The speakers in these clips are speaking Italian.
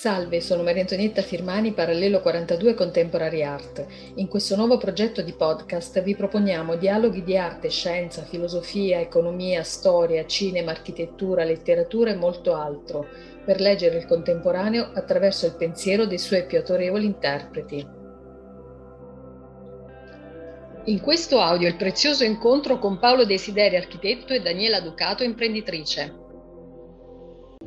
Salve, sono Maria Antonietta Firmani, Parallelo 42 Contemporary Art. In questo nuovo progetto di podcast vi proponiamo dialoghi di arte, scienza, filosofia, economia, storia, cinema, architettura, letteratura e molto altro, per leggere il contemporaneo attraverso il pensiero dei suoi più autorevoli interpreti. In questo audio il prezioso incontro con Paolo Desideri, architetto, e Daniela Ducato, imprenditrice.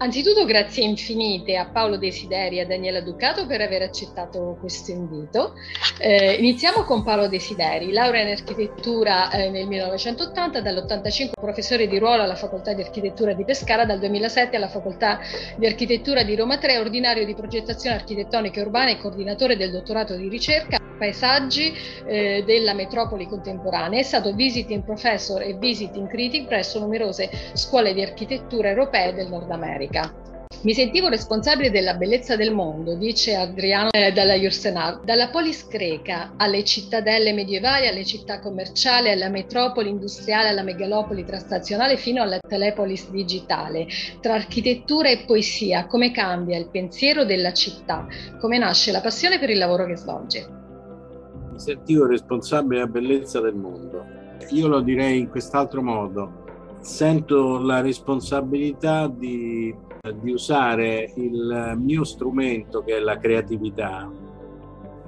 Anzitutto grazie infinite a Paolo Desideri e a Daniela Ducato per aver accettato questo invito. Eh, iniziamo con Paolo Desideri, laurea in architettura eh, nel 1980, dall'85 professore di ruolo alla Facoltà di Architettura di Pescara, dal 2007 alla Facoltà di Architettura di Roma 3, ordinario di progettazione architettonica e urbana e coordinatore del dottorato di ricerca paesaggi eh, della metropoli contemporanea. È stato visiting professor e visiting critic presso numerose scuole di architettura europee del Nord America. Mi sentivo responsabile della bellezza del mondo, dice Adriano eh, dalla Jursenar, dalla polis greca alle cittadelle medievali, alle città commerciali, alla metropoli industriale, alla megalopoli trastazionale fino alla telepolis digitale. Tra architettura e poesia, come cambia il pensiero della città? Come nasce la passione per il lavoro che svolge? Mi sentivo responsabile della bellezza del mondo. Io lo direi in quest'altro modo sento la responsabilità di, di, usare il mio strumento, che è la creatività,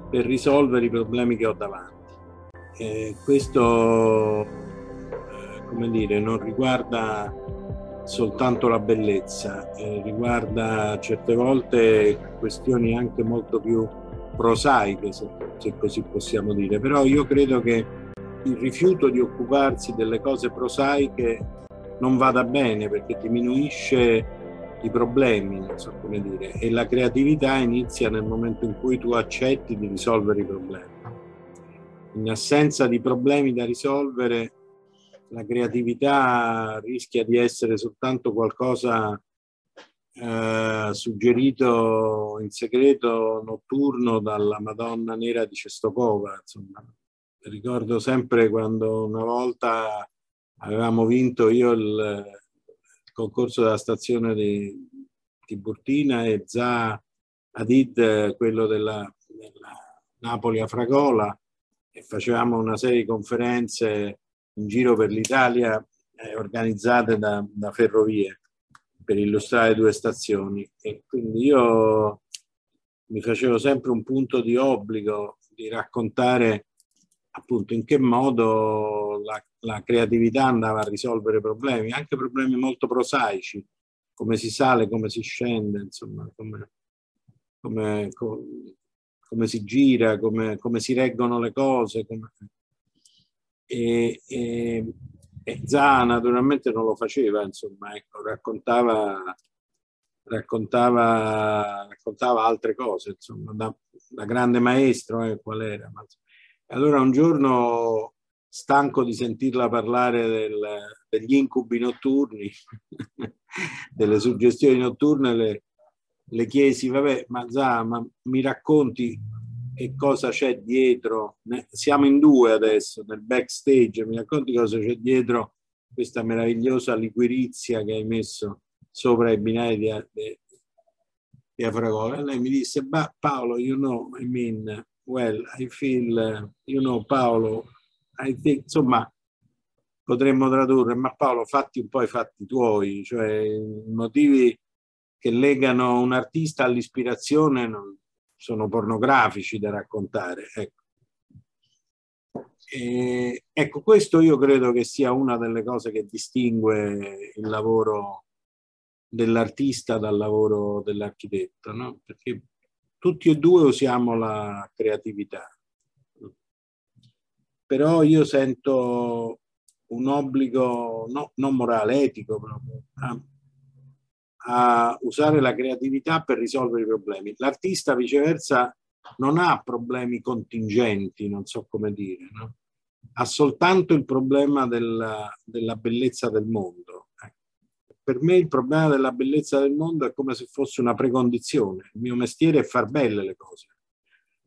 per risolvere i problemi che ho davanti. E questo, eh, come dire, non riguarda soltanto la bellezza, eh, riguarda certe volte questioni anche molto più prosaiche, se, se così possiamo dire. Però io credo che il rifiuto di occuparsi delle cose prosaiche non vada bene perché diminuisce i problemi, non so come dire, e la creatività inizia nel momento in cui tu accetti di risolvere i problemi. In assenza di problemi da risolvere, la creatività rischia di essere soltanto qualcosa eh, suggerito in segreto notturno dalla Madonna Nera di Cestopova. Insomma. Ricordo sempre quando una volta avevamo vinto io il, concorso della stazione di Tiburtina e Za Adid quello della, della Napoli a Fragola e facevamo una serie di conferenze in giro per l'Italia eh, organizzate da, da ferrovie per illustrare due stazioni. E quindi io mi facevo sempre un punto di obbligo di raccontare appunto in che modo la, la, creatività andava a risolvere problemi, anche problemi molto prosaici, come si sale, come si scende, insomma, come, come, come si gira, come, come, si reggono le cose. E, e, e Zah naturalmente non lo faceva, insomma, ecco, raccontava, raccontava, raccontava altre cose, insomma, da, da grande maestro, eh, qual era, ma, allora un giorno, stanco di sentirla parlare del, degli incubi notturni, delle suggestioni notturne, le, le chiesi, vabbè, ma Zà, ma mi racconti che cosa c'è dietro? Siamo in due adesso, nel backstage, mi racconti cosa c'è dietro questa meravigliosa liquirizia che hai messo sopra i binari di, di, di Afragola. E lei mi disse, Paolo, you know, I mean, well, I feel, you know, Paolo, I think, insomma, potremmo tradurre, ma Paolo, fatti un po' i fatti tuoi, cioè motivi che legano un artista all'ispirazione sono pornografici da raccontare. Ecco. E, ecco, questo io credo che sia una delle cose che distingue il lavoro dell'artista dal lavoro dell'architetto, no? perché tutti e due usiamo la creatività. Però io sento un obbligo no, non morale, etico proprio, a, a usare la creatività per risolvere i problemi. L'artista viceversa non ha problemi contingenti, non so come dire, no? ha soltanto il problema della, della bellezza del mondo. Per me il problema della bellezza del mondo è come se fosse una precondizione. Il mio mestiere è far belle le cose,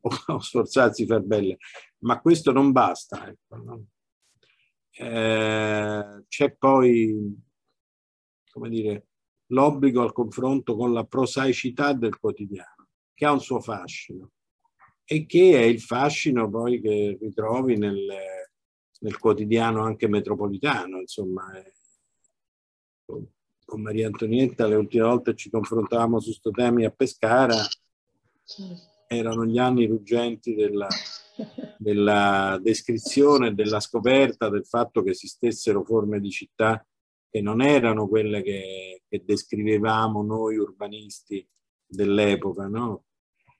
o sforzarsi di far belle, ma questo non basta. Ecco, no? eh, c'è poi, come dire, l'obbligo al confronto con la prosaicità del quotidiano, che ha un suo fascino e che è il fascino poi che ritrovi nel, nel quotidiano anche metropolitano, insomma. Con Maria Antonietta le ultime volte ci confrontavamo su questo temi a Pescara, erano gli anni ruggenti della, della descrizione, della scoperta del fatto che esistessero forme di città che non erano quelle che, che descrivevamo noi urbanisti dell'epoca, no?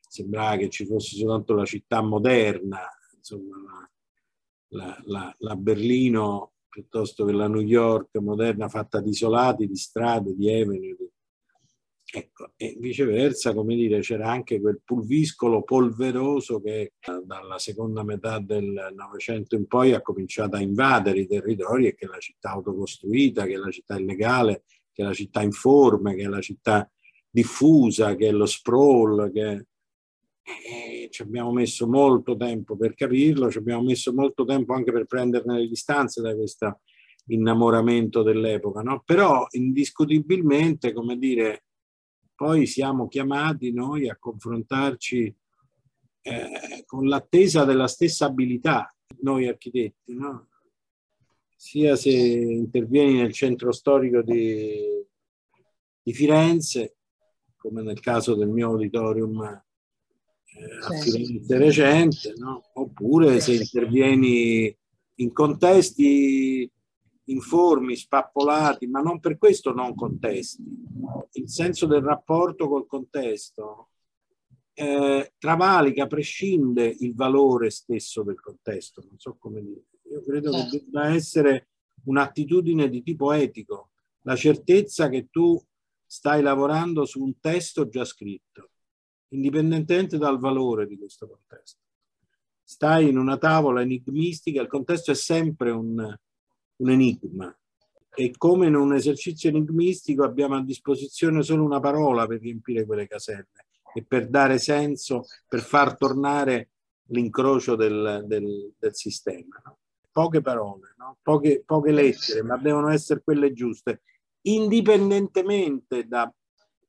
Sembrava che ci fosse soltanto la città moderna, insomma, la, la, la Berlino piuttosto che la New York moderna fatta di isolati, di strade, di avenue, Ecco, e viceversa, come dire, c'era anche quel pulviscolo polveroso che dalla seconda metà del Novecento in poi ha cominciato a invadere i territori e che la città autocostruita, che è la città illegale, che è la città informe, che è la città diffusa, che è lo sprawl, che e ci abbiamo messo molto tempo per capirlo, ci abbiamo messo molto tempo anche per prenderne le distanze da questo innamoramento dell'epoca, no? Però indiscutibilmente, come dire, poi siamo chiamati noi a confrontarci eh, con l'attesa della stessa abilità, noi architetti, no? sia se intervieni nel centro storico di, di Firenze, come nel caso del mio auditorium eh, a Firenze recente, no? oppure se intervieni in contesti informi, spappolati, ma non per questo non contesti. Il senso del rapporto col contesto eh, travalica, prescinde il valore stesso del contesto, non so come dire. Io credo certo. che debba essere un'attitudine di tipo etico, la certezza che tu stai lavorando su un testo già scritto, indipendentemente dal valore di questo contesto. Stai in una tavola enigmistica, il contesto è sempre un, un enigma e come in un esercizio enigmistico abbiamo a disposizione solo una parola per riempire quelle caselle e per dare senso, per far tornare l'incrocio del, del, del sistema. No? Poche parole, no? poche, poche, lettere, ma devono essere quelle giuste, indipendentemente da,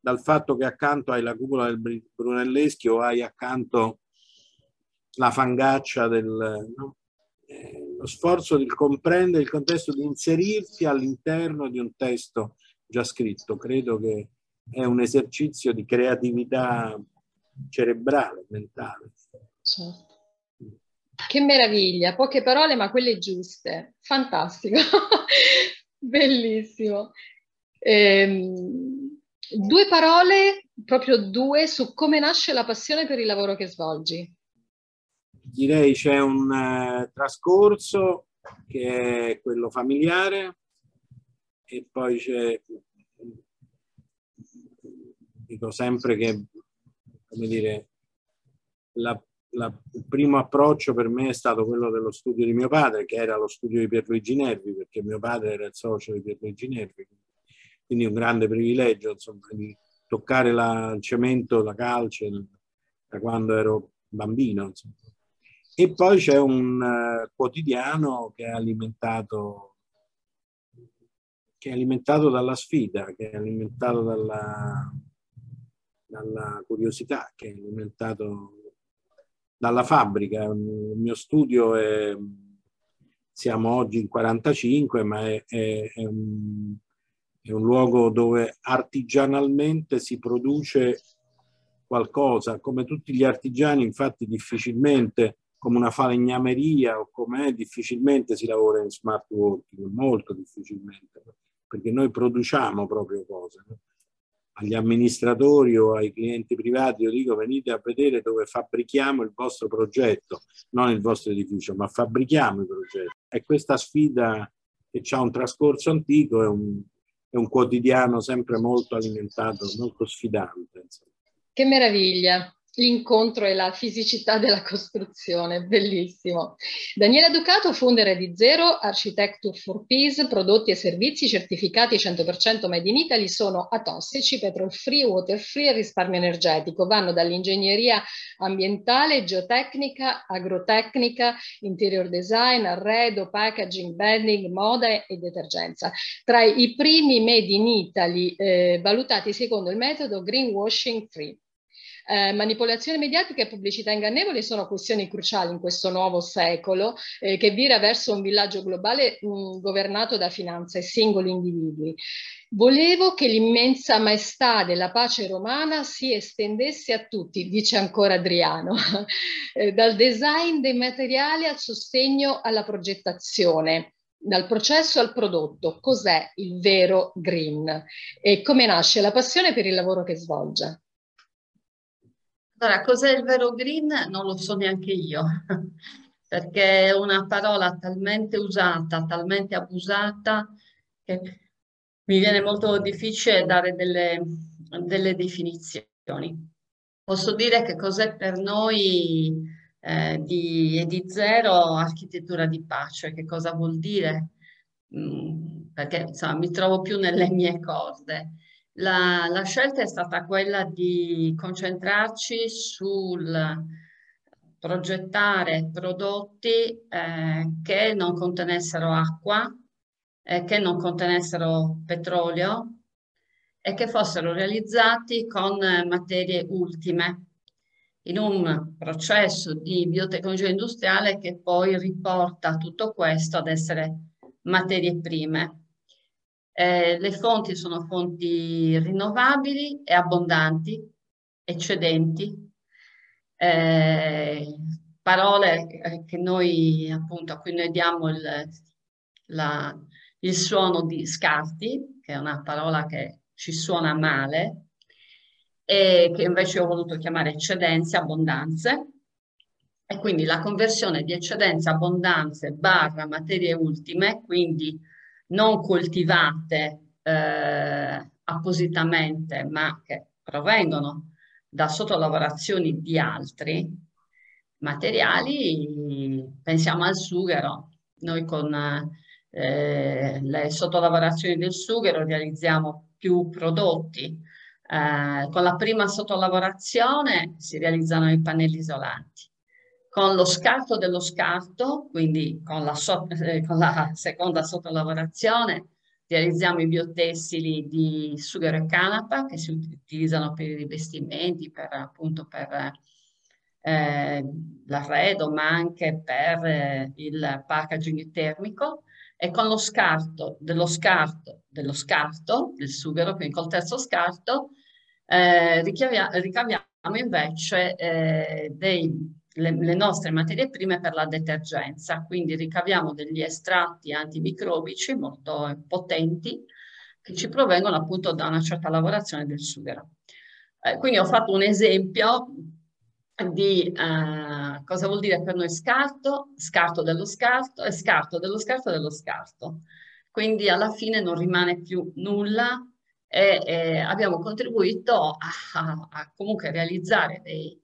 dal fatto che accanto hai la cupola del Brunelleschi o hai accanto la fangaccia del... No? Eh, lo sforzo di comprendere il contesto, di inserirsi all'interno di un testo già scritto. Credo che è un esercizio di creatività cerebrale, mentale. Certo. Che meraviglia, poche parole ma quelle giuste, fantastico, bellissimo. Ehm, due parole, proprio due, su come nasce la passione per il lavoro che svolgi. Direi c'è un uh, trascorso che è quello familiare e poi c'è, dico sempre che, come dire, la, la, il primo approccio per me è stato quello dello studio di mio padre, che era lo studio di Pierluigi Nervi, perché mio padre era il socio di Pierluigi Nervi, quindi un grande privilegio insomma, di toccare la, il cemento, la calce da quando ero bambino. Insomma. E poi c'è un uh, quotidiano che è alimentato che è alimentato dalla sfida, che è alimentato dalla, dalla curiosità, che è alimentato dalla fabbrica. Il mio studio è, siamo oggi in 45, ma è, è, è, un, è un luogo dove artigianalmente si produce qualcosa, come tutti gli artigiani infatti difficilmente come una falegnameria o come difficilmente si lavora in smart working, molto difficilmente, perché noi produciamo proprio cose. No? Agli amministratori o ai clienti privati io dico venite a vedere dove fabbrichiamo il vostro progetto, non il vostro edificio, ma fabbrichiamo i progetti. E questa sfida che ha un trascorso antico è un, è un quotidiano sempre molto alimentato, molto sfidante. Insomma. Che meraviglia! L'incontro e la fisicità della costruzione, bellissimo. Daniela Ducato, founder di Zero, Architecture for Peace, prodotti e servizi certificati 100% made in Italy, sono atossici, petrol free, water free e risparmio energetico. Vanno dall'ingegneria ambientale, geotecnica, agrotecnica, interior design, arredo, packaging, branding, moda e detergenza. Tra i primi made in Italy eh, valutati secondo il metodo greenwashing free. Eh, manipolazione mediatica e pubblicità ingannevoli sono questioni cruciali in questo nuovo secolo eh, che vira verso un villaggio globale mh, governato da finanza e singoli individui. Volevo che l'immensa maestà della pace romana si estendesse a tutti, dice ancora Adriano, eh, dal design dei materiali al sostegno alla progettazione dal processo al prodotto, cos'è il vero green e come nasce la passione per il lavoro che svolge. Allora, cos'è il vero green? Non lo so neanche io, perché è una parola talmente usata, talmente abusata, che mi viene molto difficile dare delle, delle definizioni. Posso dire che cos'è per noi eh, di, di zero architettura di pace, che cosa vuol dire? Mm, perché insomma, mi trovo più nelle mie corde. La, la, scelta è stata quella di concentrarci sul progettare prodotti eh, che non contenessero acqua, eh, che non contenessero petrolio e che fossero realizzati con materie ultime in un processo di biotecnologia industriale che poi riporta tutto questo ad essere materie prime. Eh, le fonti sono fonti rinnovabili e abbondanti, eccedenti, eh, parole eh, noi appunto a cui noi diamo il, la, il suono di scarti, che è una parola che ci suona male, e che invece ho voluto chiamare eccedenze, abbondanze, e quindi la conversione di eccedenze, abbondanze barra materie ultime, quindi non coltivate eh, appositamente, ma che provengono da sottolavorazioni di altri materiali, pensiamo al sughero. Noi con eh, le sottolavorazioni del sughero realizziamo più prodotti. Eh, con la prima sottolavorazione si realizzano i pannelli isolanti con lo scarto dello scarto, quindi con la, so eh, con la seconda sottolavorazione, realizziamo i biotessili di sughero e canapa che si utilizzano per i rivestimenti, per appunto per eh, l'arredo, ma anche per eh, il packaging termico. E con lo scarto dello scarto dello scarto del sughero, quindi col terzo scarto, eh, ricaviamo invece eh, dei le, le, nostre materie prime per la detergenza, quindi ricaviamo degli estratti antimicrobici molto potenti che ci provengono appunto da una certa lavorazione del sughero. Eh, quindi ho fatto un esempio di eh, cosa vuol dire per noi scarto, scarto dello scarto e scarto dello scarto dello scarto. Quindi alla fine non rimane più nulla e, e abbiamo contribuito a, a, a comunque realizzare dei,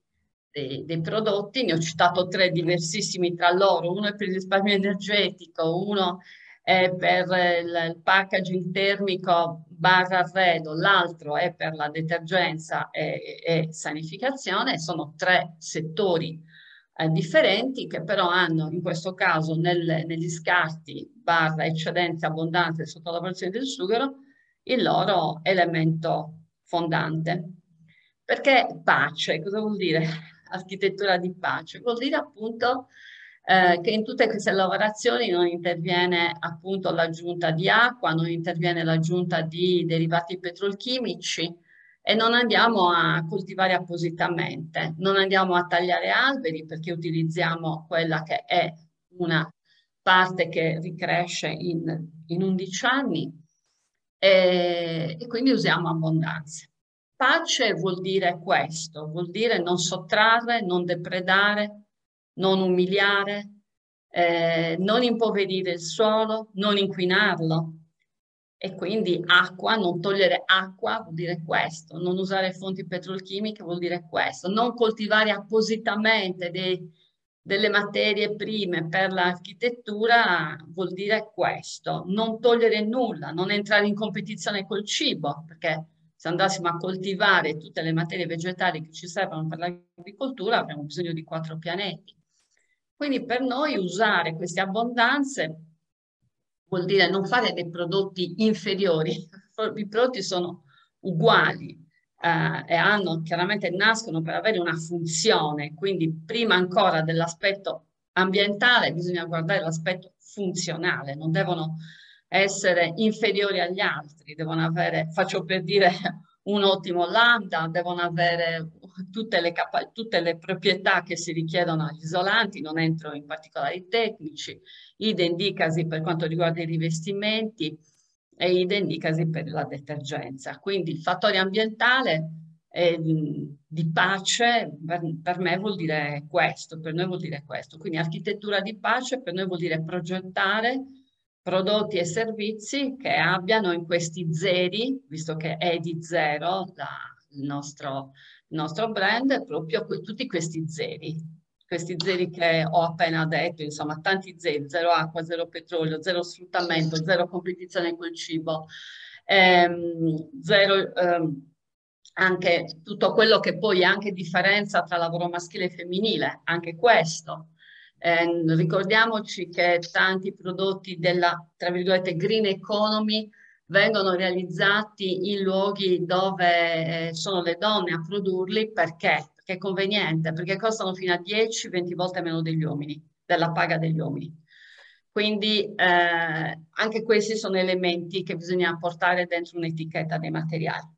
dei, dei, prodotti, ne ho citato tre diversissimi tra loro, uno è per il risparmio energetico, uno è per il, il packaging termico barra arredo, l'altro è per la detergenza e, e sanificazione, sono tre settori eh, differenti che però hanno in questo caso nel, negli scarti barra eccedenza abbondanza sotto la porzione del sughero il loro elemento fondante. Perché pace? Cosa vuol dire? Architettura di pace, vuol dire appunto eh, che in tutte queste lavorazioni non interviene appunto l'aggiunta di acqua, non interviene l'aggiunta di derivati petrolchimici e non andiamo a coltivare appositamente, non andiamo a tagliare alberi perché utilizziamo quella che è una parte che ricresce in, in 11 anni e, e quindi usiamo abbondanza. Pace vuol dire questo, vuol dire non sottrarre, non depredare, non umiliare, eh, non impoverire il suolo, non inquinarlo. E quindi acqua, non togliere acqua vuol dire questo, non usare fonti petrolchimiche vuol dire questo, non coltivare appositamente dei, delle materie prime per l'architettura vuol dire questo, non togliere nulla, non entrare in competizione col cibo, perché se andassimo a coltivare tutte le materie vegetali che ci servono per l'agricoltura avremo bisogno di quattro pianeti. Quindi per noi usare queste abbondanze vuol dire non fare dei prodotti inferiori, i prodotti sono uguali eh, e hanno, chiaramente nascono per avere una funzione, quindi prima ancora dell'aspetto ambientale bisogna guardare l'aspetto funzionale, non devono essere inferiori agli altri, devono avere, faccio per dire, un ottimo lambda, devono avere tutte le, tutte le proprietà che si richiedono agli isolanti, non entro in particolari tecnici, idem dicasi per quanto riguarda i rivestimenti e idem dicasi per la detergenza. Quindi il fattore ambientale eh, di pace per, per, me vuol dire questo, per noi vuol dire questo. Quindi architettura di pace per noi vuol dire progettare prodotti e servizi che abbiano in questi zeri, visto che è di zero la, il, nostro, il nostro brand, proprio que, tutti questi zeri, questi zeri che ho appena detto, insomma tanti zeri, zero acqua, zero petrolio, zero sfruttamento, zero competizione col cibo, ehm, zero ehm, anche tutto quello che poi è anche differenza tra lavoro maschile e femminile, anche questo eh, ricordiamoci che tanti prodotti della, tra virgolette, green economy vengono realizzati in luoghi dove eh, sono le donne a produrli perché? Perché è conveniente, perché costano fino a 10-20 volte meno degli uomini, della paga degli uomini. Quindi eh, anche questi sono elementi che bisogna portare dentro un'etichetta dei materiali.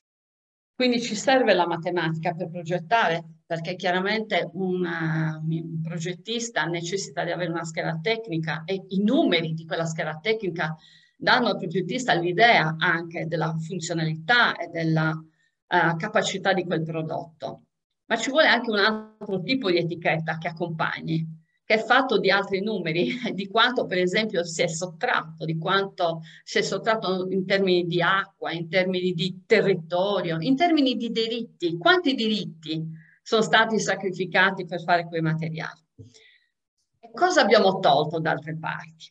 Quindi ci serve la matematica per progettare, perché chiaramente una, un progettista necessita di avere una scheda tecnica e i numeri di quella scheda tecnica danno al progettista l'idea anche della funzionalità e della uh, capacità di quel prodotto. Ma ci vuole anche un altro tipo di etichetta che accompagni, che è fatto di altri numeri, di quanto per esempio si è sottratto, di quanto si è sottratto in termini di acqua, in termini di territorio, in termini di diritti, quanti diritti sono stati sacrificati per fare quei materiali. E cosa abbiamo tolto da altre parti?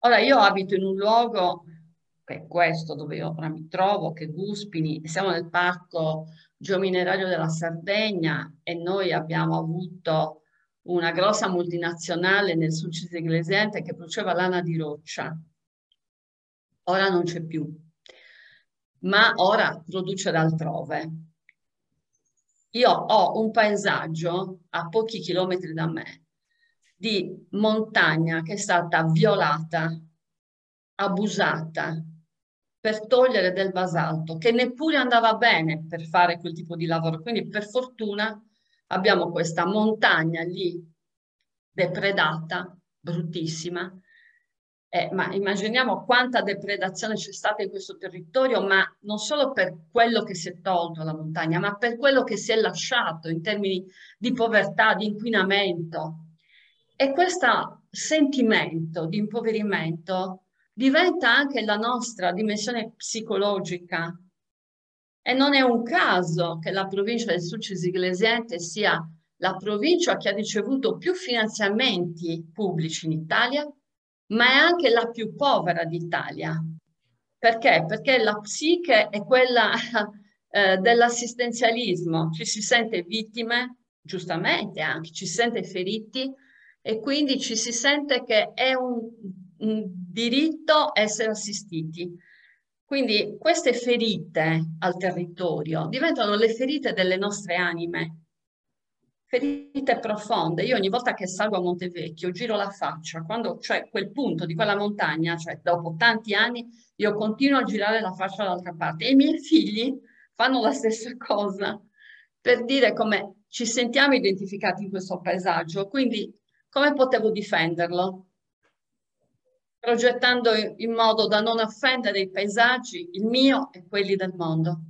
Ora io abito in un luogo, che è questo dove io ora mi trovo, che Guspini, siamo nel parco geominerario della Sardegna e noi abbiamo avuto una grossa multinazionale nel Sulcis Eglesiente che produceva lana di roccia. Ora non c'è più, ma ora produce altrove. Io ho un paesaggio a pochi chilometri da me di montagna che è stata violata, abusata per togliere del basalto, che neppure andava bene per fare quel tipo di lavoro. Quindi per fortuna abbiamo questa montagna lì depredata, bruttissima, eh, ma immaginiamo quanta depredazione c'è stata in questo territorio, ma non solo per quello che si è tolto alla montagna, ma per quello che si è lasciato in termini di povertà, di inquinamento. E questo sentimento di impoverimento diventa anche la nostra dimensione psicologica. E non è un caso che la provincia del Sulcis Iglesiente sia la provincia che ha ricevuto più finanziamenti pubblici in Italia, ma è anche la più povera d'Italia. Perché? Perché la psiche è quella eh, dell'assistenzialismo, ci si sente vittime, giustamente anche, ci si sente feriti e quindi ci si sente che è un, un diritto essere assistiti. Quindi queste ferite al territorio diventano le ferite delle nostre anime, ferite profonde. Io ogni volta che salgo a Montevecchio giro la faccia, quando c'è quel punto di quella montagna, cioè dopo tanti anni, io continuo a girare la faccia dall'altra parte e i miei figli fanno la stessa cosa per dire come ci sentiamo identificati in questo paesaggio, quindi come potevo difenderlo? Progettando in modo da non offendere i paesaggi, il mio e quelli del mondo.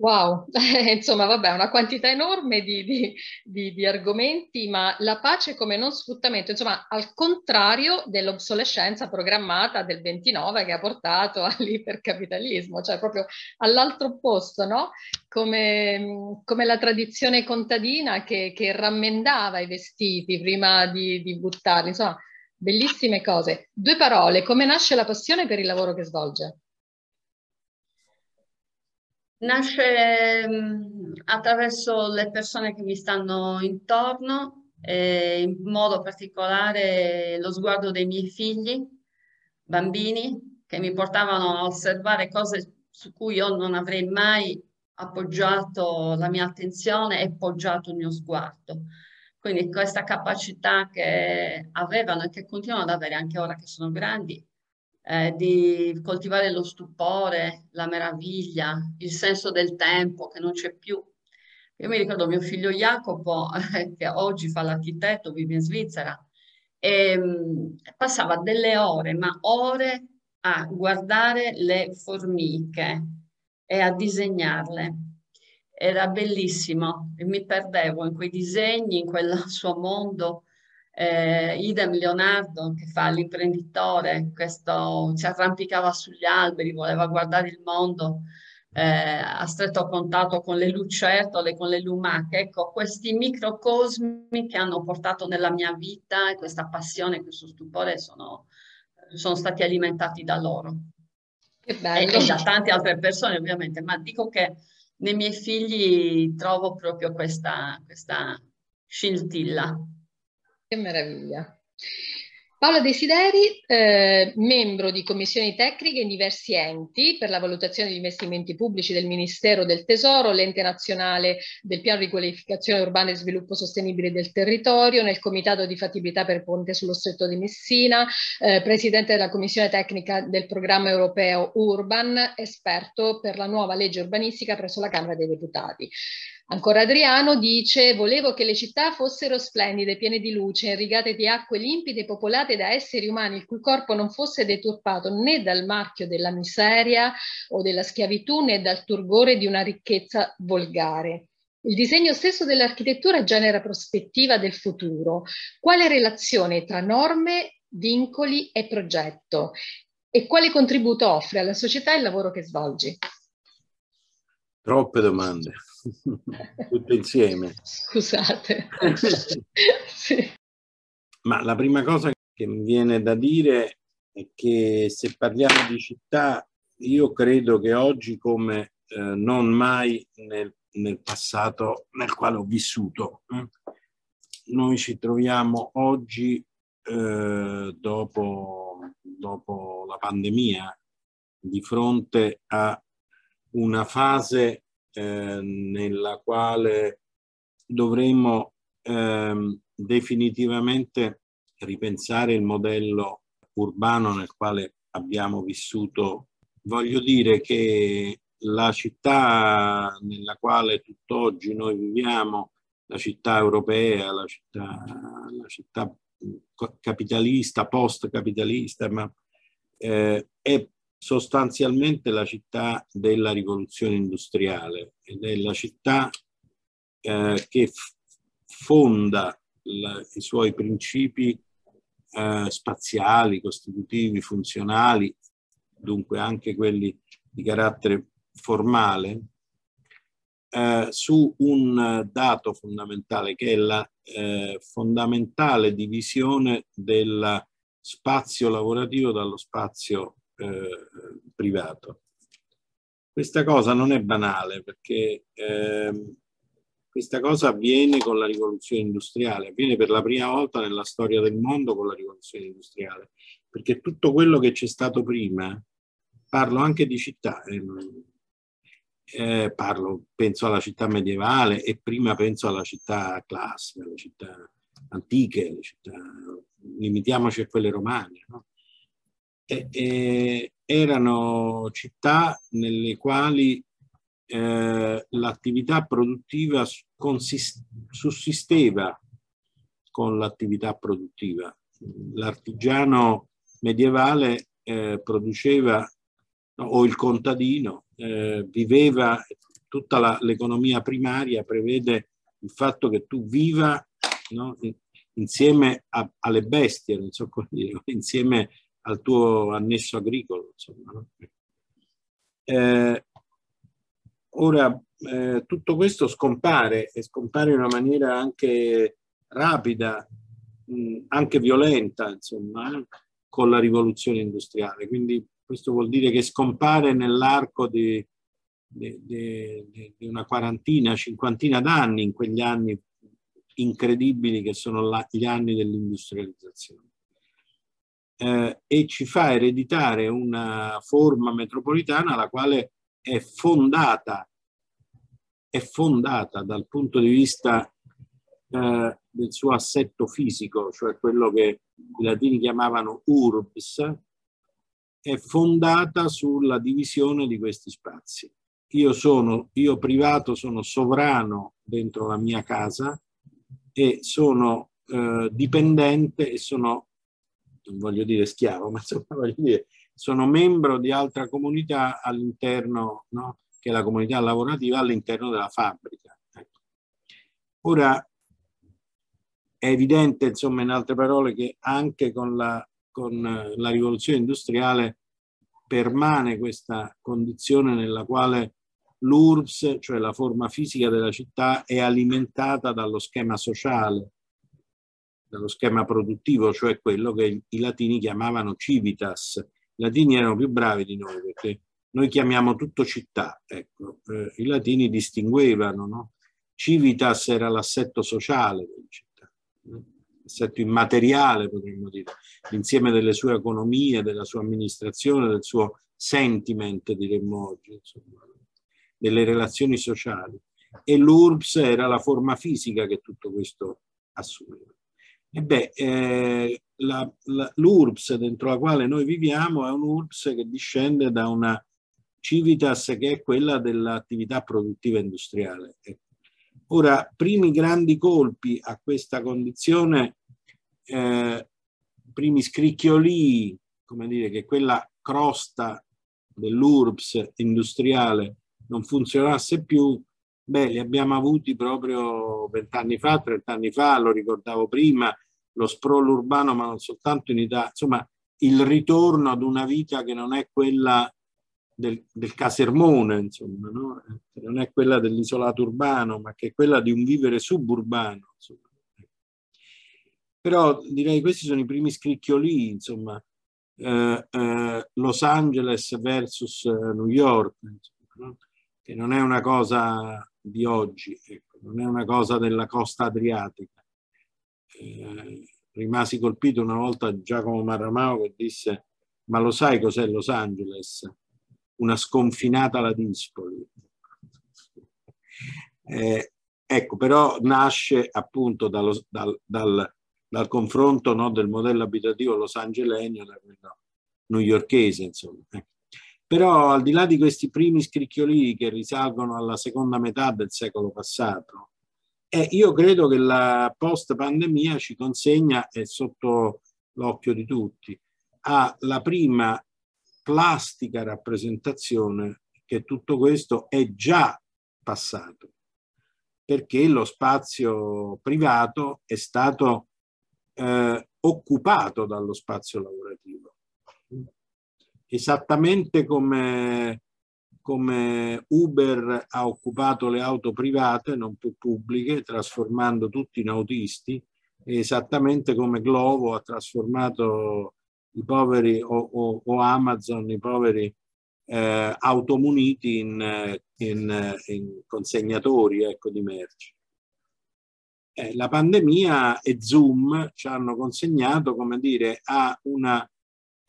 Wow, insomma, vabbè, una quantità enorme di, di, di, di, argomenti, ma la pace come non sfruttamento, insomma, al contrario dell'obsolescenza programmata del 29 che ha portato all'ipercapitalismo, cioè proprio all'altro opposto, no? Come, come la tradizione contadina che, che, rammendava i vestiti prima di, di buttarli, insomma, bellissime cose. Due parole, come nasce la passione per il lavoro che svolge? Nasce mh, attraverso le persone che mi stanno intorno, e in modo particolare lo sguardo dei miei figli, bambini, che mi portavano a osservare cose su cui io non avrei mai appoggiato la mia attenzione e poggiato il mio sguardo. Quindi questa capacità che avevano e che continuano ad avere anche ora che sono grandi, eh, di coltivare lo stupore, la meraviglia, il senso del tempo che non c'è più. Io mi ricordo mio figlio Jacopo, che oggi fa l'architetto, vive in Svizzera, e mh, mm, passava delle ore, ma ore a guardare le formiche e a disegnarle. Era bellissimo e mi perdevo in quei disegni, in quel suo mondo eh, idem Leonardo che fa l'imprenditore, questo si arrampicava sugli alberi, voleva guardare il mondo eh, a stretto contatto con le lucertole, con le lumache. Ecco, questi microcosmi che hanno portato nella mia vita e questa passione, questo stupore sono, sono stati alimentati da loro. E, e da tante altre persone ovviamente, ma dico che nei miei figli trovo proprio questa, questa scintilla. Che meraviglia. Paola Desideri, eh, membro di commissioni tecniche in diversi enti per la valutazione degli investimenti pubblici del Ministero del Tesoro, l'ente nazionale del piano di qualificazione urbana e sviluppo sostenibile del territorio, nel comitato di fattibilità per Ponte sullo Stretto di Messina, eh, presidente della commissione tecnica del programma europeo Urban, esperto per la nuova legge urbanistica presso la Camera dei Deputati. Ancora Adriano dice, volevo che le città fossero splendide, piene di luce, irrigate di acque limpide, popolate da esseri umani il cui corpo non fosse deturpato né dal marchio della miseria o della schiavitù né dal turgore di una ricchezza volgare. Il disegno stesso dell'architettura genera prospettiva del futuro. Quale relazione tra norme, vincoli e progetto? E quale contributo offre alla società il lavoro che svolgi? Troppe domande, tutte insieme. Scusate. sì. Ma la prima cosa che mi viene da dire è che se parliamo di città, io credo che oggi come eh, non mai nel, nel, passato nel quale ho vissuto, eh, noi ci troviamo oggi eh, dopo, dopo la pandemia di fronte a una fase eh, nella quale dovremmo eh, definitivamente ripensare il modello urbano nel quale abbiamo vissuto. Voglio dire che la città nella quale tutt'oggi noi viviamo, la città europea, la città, la città capitalista, post-capitalista, ma eh, è sostanzialmente la città della rivoluzione industriale ed è la città eh, che fonda la, i suoi principi eh, spaziali, costitutivi, funzionali, dunque anche quelli di carattere formale, eh, su un dato fondamentale che è la eh, fondamentale divisione del spazio lavorativo dallo spazio eh, privato. Questa cosa non è banale perché ehm, questa cosa avviene con la rivoluzione industriale, avviene per la prima volta nella storia del mondo con la rivoluzione industriale, perché tutto quello che c'è stato prima, parlo anche di città, eh, eh, parlo, penso alla città medievale e prima penso alla città classica, alle città antiche, alle città, limitiamoci a quelle romane. No? E, e erano città nelle quali eh, l'attività produttiva sussisteva con l'attività produttiva. L'artigiano medievale eh, produceva, o il contadino, eh, viveva, tutta l'economia primaria prevede il fatto che tu viva no, insieme a, alle bestie, non so come dire, insieme al tuo annesso agricolo. Insomma, no? eh, ora, eh, tutto questo scompare e scompare in una maniera anche rapida, mh, anche violenta, insomma, eh, con la rivoluzione industriale. Quindi questo vuol dire che scompare nell'arco di, di, di, di una quarantina, cinquantina d'anni, in quegli anni incredibili che sono la, gli anni dell'industrializzazione. Eh, e ci fa ereditare una forma metropolitana la quale è fondata, è fondata dal punto di vista eh, del suo assetto fisico, cioè quello che i latini chiamavano urbs, è fondata sulla divisione di questi spazi. Io sono, io privato, sono sovrano dentro la mia casa e sono eh, dipendente e sono, non voglio dire schiavo, ma insomma voglio dire, sono membro di altra comunità all'interno, no? che è la comunità lavorativa all'interno della fabbrica. Ecco. Ora, è evidente, insomma, in altre parole, che anche con la con la rivoluzione industriale permane questa condizione nella quale l'URBS, cioè la forma fisica della città, è alimentata dallo schema sociale, dallo schema produttivo, cioè quello che i latini chiamavano civitas. I latini erano più bravi di noi perché noi chiamiamo tutto città, ecco. eh, i latini distinguevano, no? Civitas era l'assetto sociale della città assetto immateriale, potremmo dire, l'insieme delle sue economie, della sua amministrazione, del suo sentiment, diremmo oggi, insomma, delle relazioni sociali. E l'URBS era la forma fisica che tutto questo assumeva. E beh, eh, la, l'URBS dentro la quale noi viviamo è un URBS che discende da una civitas che è quella dell'attività produttiva industriale. Ora, primi grandi colpi a questa condizione eh, primi scricchioli, come dire, che quella crosta dell'URBS industriale non funzionasse più, beh, li abbiamo avuti proprio vent'anni fa, trent'anni fa, lo ricordavo prima, lo sprawl urbano, ma non soltanto in Italia, insomma, il ritorno ad una vita che non è quella del, del casermone, insomma, no? non è quella dell'isolato urbano, ma che è quella di un vivere suburbano. Insomma. Però direi questi sono i primi scricchioli, insomma, eh, eh, Los Angeles versus eh, New York, insomma, no? che non è una cosa di oggi, ecco, non è una cosa della costa adriatica. eh, rimasi colpito una volta Giacomo Marramao che disse ma lo sai cos'è Los Angeles? Una sconfinata la Dispoli. Eh, ecco, però nasce appunto dallo, dal, dal, dal, confronto no, del modello abitativo los angelenio da quello newyorkese, insomma. Eh. Però al di là di questi primi scricchiolii che risalgono alla seconda metà del secolo passato, eh, io credo che la post pandemia ci consegna, è sotto l'occhio di tutti, alla prima plastica rappresentazione che tutto questo è già passato, perché lo spazio privato è stato eh, occupato dallo spazio lavorativo esattamente come, come Uber ha occupato le auto private, non più pubbliche, trasformando tutti in autisti, esattamente come Glovo ha trasformato i poveri o, o, o Amazon, i poveri eh, automuniti in, in, in consegnatori ecco, di merci. Eh, la pandemia e Zoom ci hanno consegnato, come dire, a una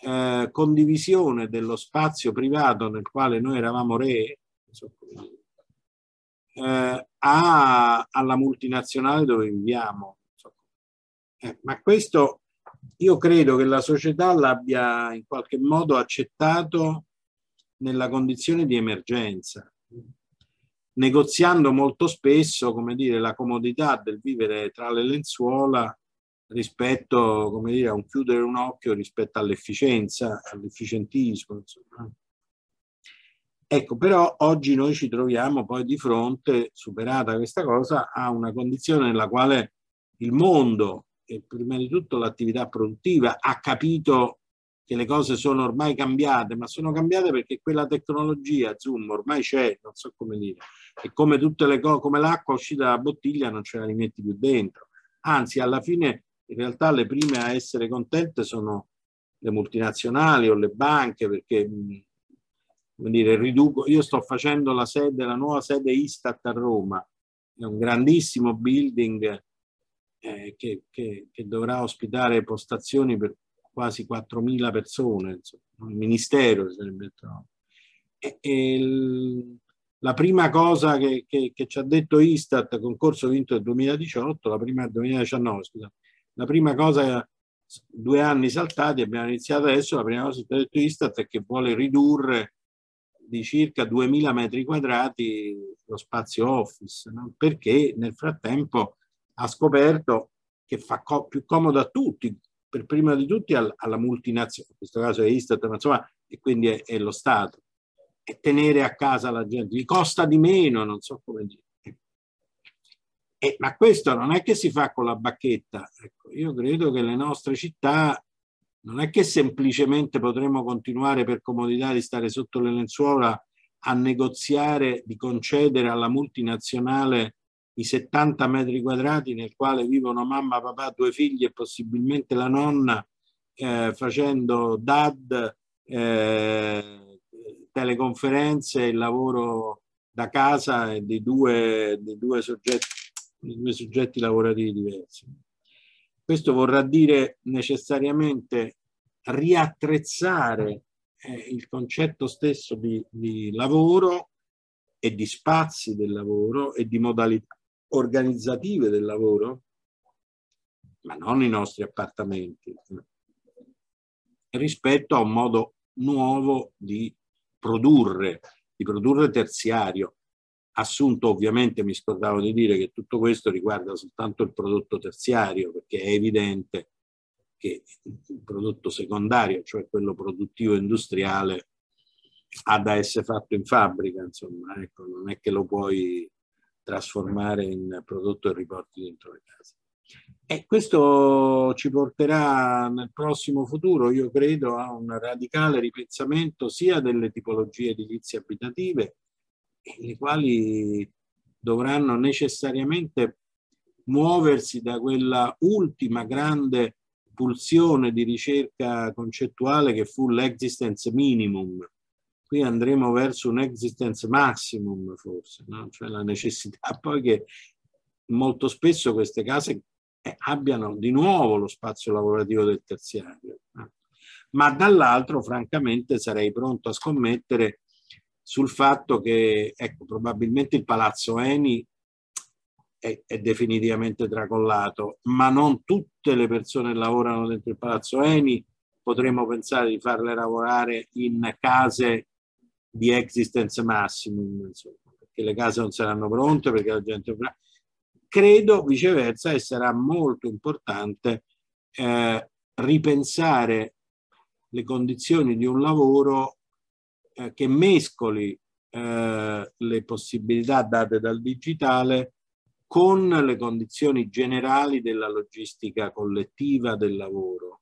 eh, condivisione dello spazio privato nel quale noi eravamo re, eh, a, alla multinazionale dove viviamo. Eh, ma questo io credo che la società l'abbia in qualche modo accettato nella condizione di emergenza, negoziando molto spesso, come dire, la comodità del vivere tra le lenzuola rispetto, come dire, a un chiudere un occhio rispetto all'efficienza, all'efficientismo. Insomma. Ecco, però oggi noi ci troviamo poi di fronte, superata questa cosa, a una condizione nella quale il mondo e prima di tutto l'attività produttiva ha capito che le cose sono ormai cambiate, ma sono cambiate perché quella tecnologia, Zoom, ormai c'è, non so come dire, e come tutte le cose, come l'acqua uscita dalla bottiglia non ce la rimetti più dentro. Anzi, alla fine in realtà le prime a essere contente sono le multinazionali o le banche perché come dire, riduco, io sto facendo la sede, la nuova sede Istat a Roma, è un grandissimo building eh, che, che, che, dovrà ospitare postazioni per quasi 4.000 persone, insomma, il ministero sarebbe e, e il, la prima cosa che, che, ci ha detto Istat, concorso vinto nel 2018, la prima del 2019, scusate, la prima cosa, due anni saltati, abbiamo iniziato adesso, la prima cosa che ha detto Istat è che vuole ridurre di circa 2000 metri quadrati lo spazio office, no? perché nel frattempo ha scoperto che fa co più comodo a tutti, per prima di tutti al, alla multinazionale, in questo caso è Istat, ma insomma, e quindi è, è lo Stato, e tenere a casa la gente, gli costa di meno, non so come dire. Eh, ma questo non è che si fa con la bacchetta. Ecco, io credo che le nostre città non è che semplicemente potremo continuare per comodità di stare sotto le lenzuola a negoziare di concedere alla multinazionale i 70 metri quadrati nel quale vivono mamma, papà, due figli e possibilmente la nonna eh, facendo DAD, eh, teleconferenze, il lavoro da casa di due, di due soggetti due soggetti lavorativi diversi. Questo vorrà dire necessariamente riattrezzare eh, il concetto stesso di, di lavoro e di spazi del lavoro e di modalità organizzative del lavoro, ma non i nostri appartamenti, rispetto a un modo nuovo di produrre, di produrre terziario, assunto ovviamente mi scordavo di dire che tutto questo riguarda soltanto il prodotto terziario perché è evidente che il prodotto secondario, cioè quello produttivo industriale, ha da essere fatto in fabbrica, insomma, ecco, non è che lo puoi trasformare in prodotto e riporti dentro le case. E questo ci porterà nel prossimo futuro, io credo, a un radicale ripensamento sia delle tipologie edilizie abitative, le quali dovranno necessariamente muoversi da quella ultima grande pulsione di ricerca concettuale che fu l'existence minimum. Qui andremo verso un existence maximum forse, no? cioè la necessità poi che molto spesso queste case eh, abbiano di nuovo lo spazio lavorativo del terziario. Ma dall'altro, francamente, sarei pronto a scommettere sul fatto che, ecco, probabilmente il Palazzo Eni è, è, definitivamente tracollato, ma non tutte le persone che lavorano dentro il Palazzo Eni. Potremmo pensare di farle lavorare in case di existence maximum, insomma, perché le case non saranno pronte, perché la gente... Credo viceversa e sarà molto importante eh, ripensare le condizioni di un lavoro eh, che mescoli eh, le possibilità date dal digitale con le condizioni generali della logistica collettiva del lavoro.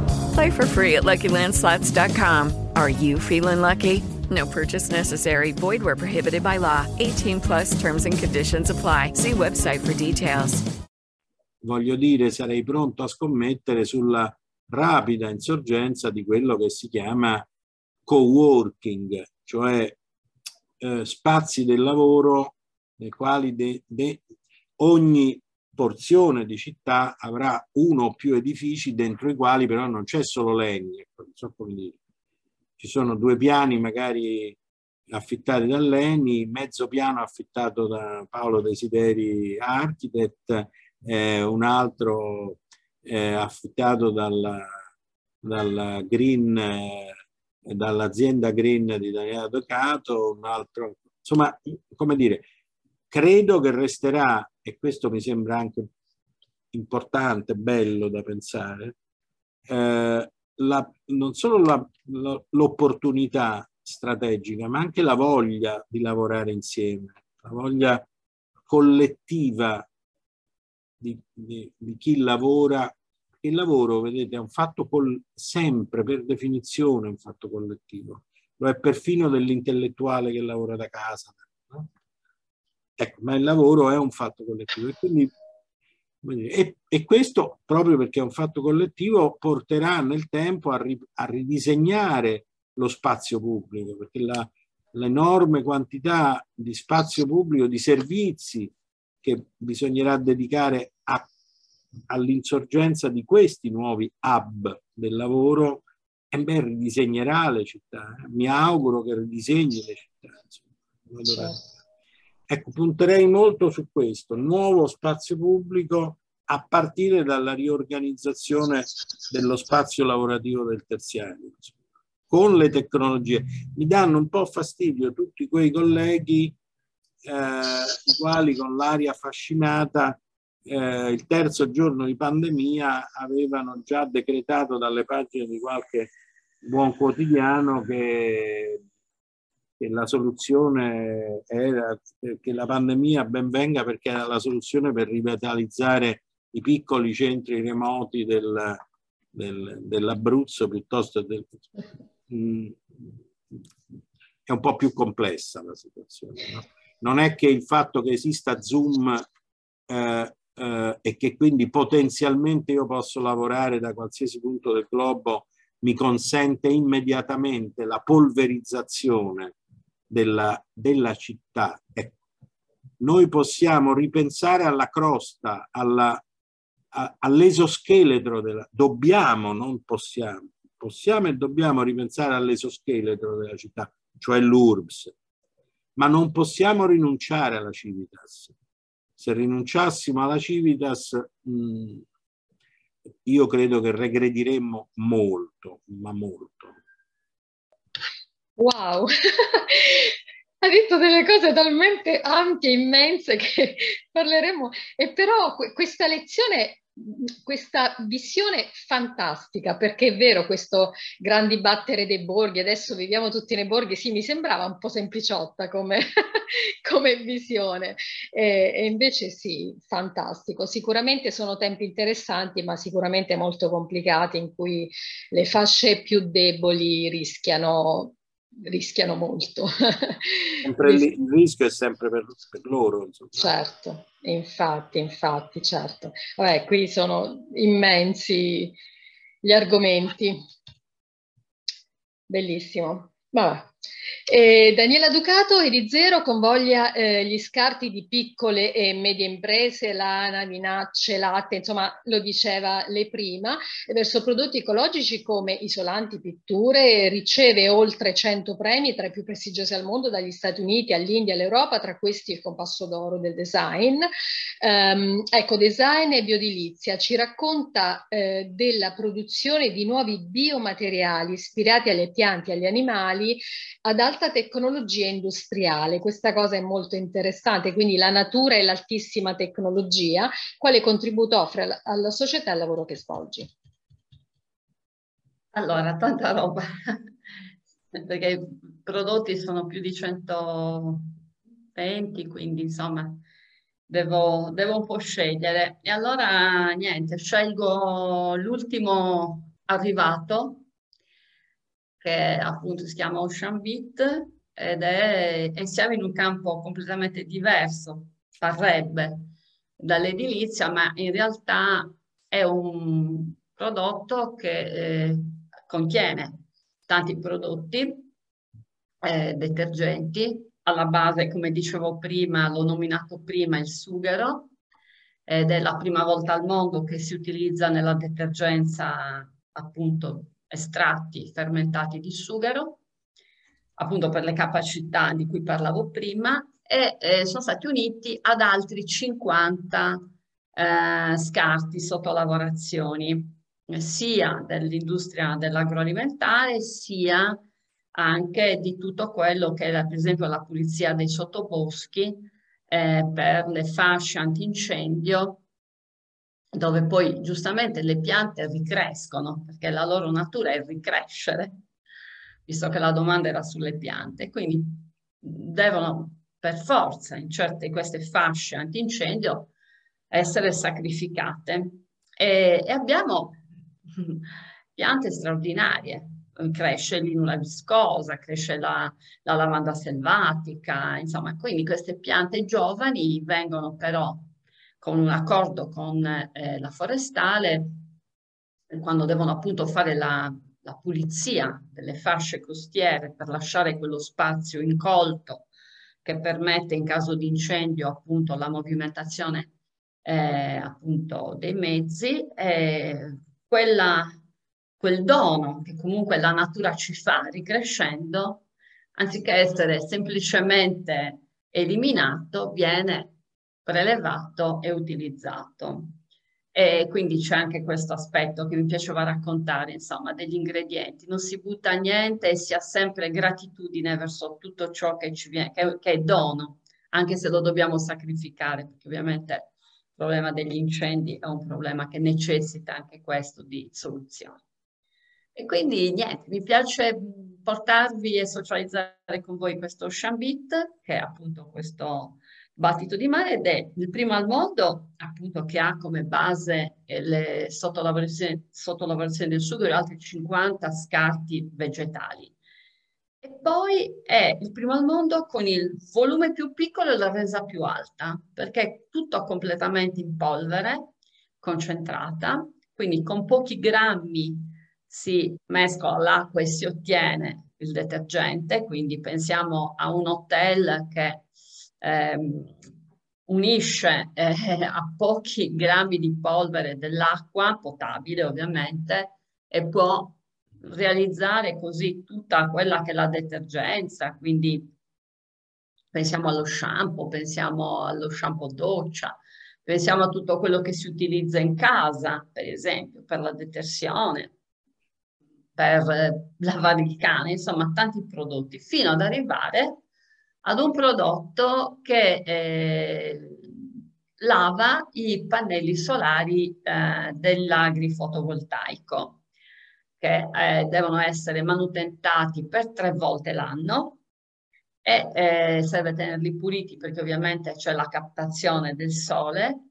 Play for free at LuckyLandSlots.com. Are you feeling lucky? No purchase necessary. Void where prohibited by law. 18 plus terms and conditions apply. See website for details. Voglio dire, sarei pronto a scommettere sulla rapida insorgenza di quello che si chiama co-working, cioè eh, spazi del lavoro nei quali de, de, ogni porzione di città avrà uno o più edifici dentro i quali però non c'è solo legno, ecco, so ci sono due piani magari affittati da Leni, mezzo piano affittato da Paolo Desideri Architect, eh, un altro eh, affittato dalla, dalla Green, eh, dall'azienda Green di Daniele Docato, un altro, insomma, come dire, credo che resterà, e questo mi sembra anche importante, bello da pensare, eh, la, non solo l'opportunità strategica, ma anche la voglia di lavorare insieme, la voglia collettiva di, di, di chi lavora. Il lavoro, vedete, è un fatto col, sempre, per definizione, un fatto collettivo. Lo è perfino dell'intellettuale che lavora da casa. Ecco, ma il lavoro è un fatto collettivo. E, quindi, e, e, questo, proprio perché è un fatto collettivo, porterà nel tempo a, ri, a ridisegnare lo spazio pubblico, perché la, l'enorme quantità di spazio pubblico, di servizi che bisognerà dedicare a, all'insorgenza di questi nuovi hub del lavoro e beh, ridisegnerà le città. Mi auguro che ridisegni le città. Allora, certo. Ecco, punterei molto su questo, nuovo spazio pubblico a partire dalla riorganizzazione dello spazio lavorativo del terziario, con le tecnologie. Mi danno un po' fastidio tutti quei colleghi eh, i quali con l'aria affascinata eh, il terzo giorno di pandemia avevano già decretato dalle pagine di qualche buon quotidiano che, che la soluzione era che la pandemia ben venga perché era la soluzione per rivitalizzare i piccoli centri remoti del, del, dell'Abruzzo piuttosto del, mm, è un po' più complessa la situazione. No? non è che il fatto che esista Zoom eh, eh, e che quindi potenzialmente io posso lavorare da qualsiasi punto del globo mi consente immediatamente la polverizzazione della, della città. Ecco. noi possiamo ripensare alla crosta, all'esoscheletro della... Dobbiamo, non possiamo. Possiamo e dobbiamo ripensare all'esoscheletro della città, cioè l'URBS, ma non possiamo rinunciare alla Civitas. Se rinunciassimo alla Civitas, mh, mm, io credo che regrediremmo molto, ma molto. Wow, ha detto delle cose talmente ampie, immense che parleremo. E però questa lezione questa visione fantastica, perché è vero questo grandi battere dei borghi, adesso viviamo tutti nei borghi, sì, mi sembrava un po' sempliciotta come, come visione, e, e, invece sì, fantastico. Sicuramente sono tempi interessanti, ma sicuramente molto complicati, in cui le fasce più deboli rischiano rischiano molto. Il rischio è sempre per, per loro. Insomma. Certo, infatti, infatti, certo. Vabbè, qui sono immensi gli argomenti. Bellissimo. Vabbè. Eh, Daniela Ducato e convoglia eh, gli scarti di piccole e medie imprese, lana, minacce, latte, insomma lo diceva lei prima, verso prodotti ecologici come isolanti, pitture, riceve oltre 100 premi tra i più prestigiosi al mondo, dagli Stati Uniti all'India all'Europa, tra questi il compasso d'oro del design. Um, ecco, design e biodilizia ci racconta eh, della produzione di nuovi biomateriali ispirati alle piante e agli animali ad alta tecnologia industriale. Questa cosa è molto interessante, quindi la natura e l'altissima tecnologia, quale contributo offre alla, società e al lavoro che svolgi? Allora, tanta roba, perché i prodotti sono più di 120, quindi insomma devo, devo un po' scegliere. E allora niente, scelgo l'ultimo arrivato che appunto si chiama Ocean Beat ed è, e siamo in un campo completamente diverso, parrebbe, dall'edilizia, ma in realtà è un prodotto che eh, contiene tanti prodotti, eh, detergenti, alla base, come dicevo prima, l'ho nominato prima, il sughero, ed è la prima volta al mondo che si utilizza nella detergenza appunto estratti fermentati di sughero, appunto per le capacità di cui parlavo prima, e eh, sono stati uniti ad altri 50 eh, scarti sottolavorazioni, sia dell'industria dell'agroalimentare, sia anche di tutto quello che è per esempio la pulizia dei sottoboschi eh, per le fasce antincendio dove poi giustamente le piante ricrescono, perché la loro natura è ricrescere, visto che la domanda era sulle piante. Quindi devono per forza in certe queste fasce antincendio essere sacrificate. E, e abbiamo piante straordinarie. Cresce l'inula viscosa, cresce la, la lavanda selvatica, insomma, quindi queste piante giovani vengono però con un accordo con eh, la forestale, quando devono appunto fare la, la, pulizia delle fasce costiere per lasciare quello spazio incolto che permette in caso di incendio appunto la movimentazione eh, appunto dei mezzi, eh, quella, quel dono che comunque la natura ci fa ricrescendo, anziché essere semplicemente eliminato, viene prelevato e utilizzato. E quindi c'è anche questo aspetto che mi piaceva raccontare, insomma, degli ingredienti. Non si butta niente e si ha sempre gratitudine verso tutto ciò che, ci viene, che, che è dono, anche se lo dobbiamo sacrificare, perché ovviamente il problema degli incendi è un problema che necessita anche questo di soluzione. E quindi niente, mi piace portarvi e socializzare con voi questo Shambit, che è appunto questo battito di mare ed è il primo al mondo appunto che ha come base eh, le sottolavorazioni, sottolavorazioni del sugo e altri 50 scarti vegetali. E poi è il primo al mondo con il volume più piccolo e la resa più alta, perché è tutto completamente in polvere, concentrata, quindi con pochi grammi si mescola l'acqua e si ottiene il detergente, quindi pensiamo a un hotel che ehm, unisce eh, a pochi grammi di polvere dell'acqua, potabile ovviamente, e può realizzare così tutta quella che è la detergenza, quindi pensiamo allo shampoo, pensiamo allo shampoo doccia, pensiamo a tutto quello che si utilizza in casa, per esempio, per la detersione, per eh, lavare il cane, insomma tanti prodotti, fino ad arrivare ad un prodotto che eh, lava i pannelli solari eh, dell'agrifotovoltaico che eh, devono essere manutentati per tre volte l'anno e eh, serve tenerli puliti perché ovviamente c'è la captazione del sole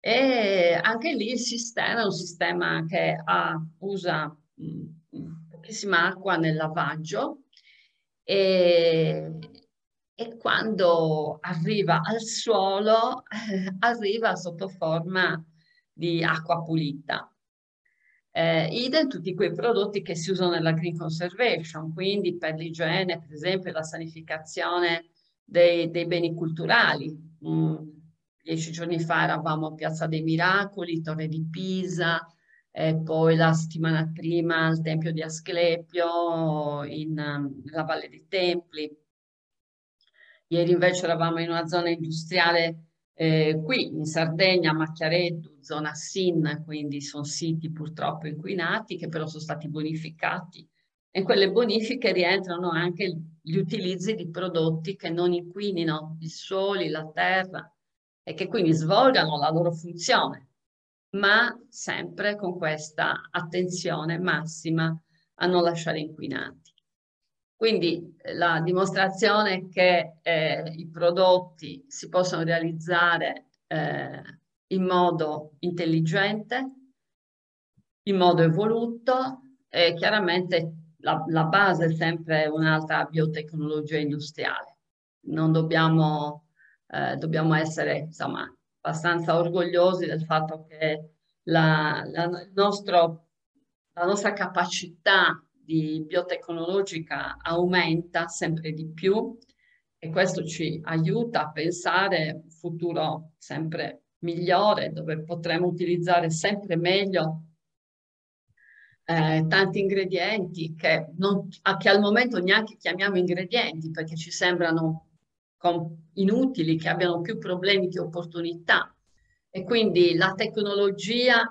e anche lì il sistema è un sistema che ha, usa mh, mm, pochissima acqua nel lavaggio e, e quando arriva al suolo arriva sotto forma di acqua pulita. Eh, idem tutti quei prodotti che si usano nella green conservation, quindi per l'igiene, per esempio la sanificazione dei, dei beni culturali. Mm, dieci giorni fa eravamo a Piazza dei Miracoli, Torre di Pisa, e poi la settimana prima al Tempio di Asclepio, in, nella Valle dei Templi. Ieri invece eravamo in una zona industriale eh, qui in Sardegna, Macchiareddu, zona SIN, quindi sono siti purtroppo inquinati che però sono stati bonificati e in quelle bonifiche rientrano anche gli utilizzi di prodotti che non inquinino i suoli, la terra e che quindi svolgano la loro funzione, ma sempre con questa attenzione massima a non lasciare inquinati. Quindi eh, la dimostrazione che eh, i prodotti si possono realizzare eh, in modo intelligente, in modo evoluto e chiaramente la, la base è sempre un'altra biotecnologia industriale. Non dobbiamo, eh, dobbiamo essere insomma abbastanza orgogliosi del fatto che la, la, nostro, la nostra capacità di biotecnologica aumenta sempre di più e questo ci aiuta a pensare un futuro sempre migliore dove potremo utilizzare sempre meglio eh, tanti ingredienti che, non, che, al momento neanche chiamiamo ingredienti perché ci sembrano inutili, che abbiano più problemi che opportunità. E quindi la tecnologia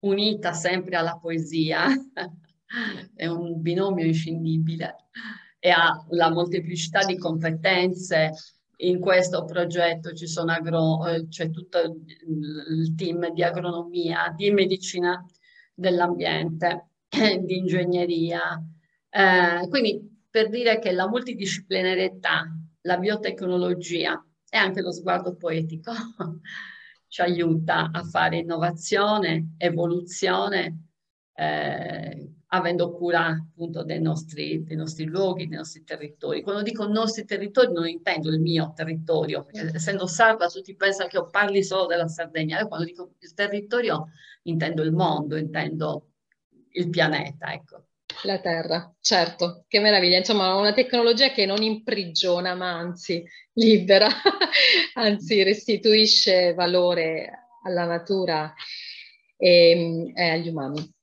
unita sempre alla poesia è un binomio inscindibile e ha la molteplicità di competenze. In questo progetto ci sono agro, eh, c'è tutto il team di agronomia, di medicina dell'ambiente, di ingegneria. Eh, quindi per dire che la multidisciplinarietà, la biotecnologia e anche lo sguardo poetico ci aiuta a fare innovazione, evoluzione, eh, avendo cura appunto dei nostri, dei nostri, luoghi, dei nostri territori. Quando dico nostri territori non intendo il mio territorio, perché essendo sarda tutti pensano che io parli solo della Sardegna, io quando dico il territorio intendo il mondo, intendo il pianeta, ecco. La Terra, certo, che meraviglia. Insomma, una tecnologia che non imprigiona, ma anzi libera, anzi restituisce valore alla natura e, e agli umani.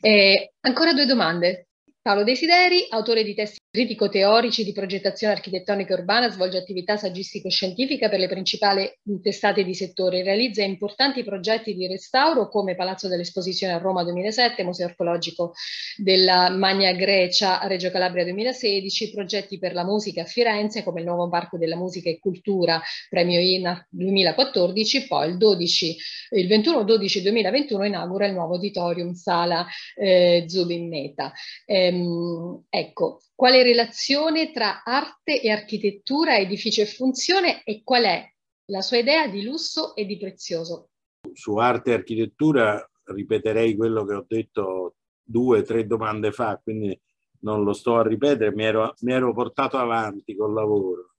E ancora due domande. Paolo Desideri, autore di testi critico-teorici di progettazione architettonica urbana, svolge attività saggistico-scientifica per le principali testate di settore, realizza importanti progetti di restauro come Palazzo dell'Esposizione a Roma 2007, Museo Archeologico della Magna Grecia a Reggio Calabria 2016, progetti per la musica a Firenze come il nuovo Parco della Musica e Cultura, premio INA 2014, poi il, 12, il 21-12-2021 inaugura il nuovo auditorium Sala eh, Zubin Meta. Ehm, ecco, quale relazione tra arte e architettura, edificio e funzione e qual è la sua idea di lusso e di prezioso? Su arte e architettura ripeterei quello che ho detto due o tre domande fa, quindi non lo sto a ripetere, mi ero, mi ero portato avanti col lavoro.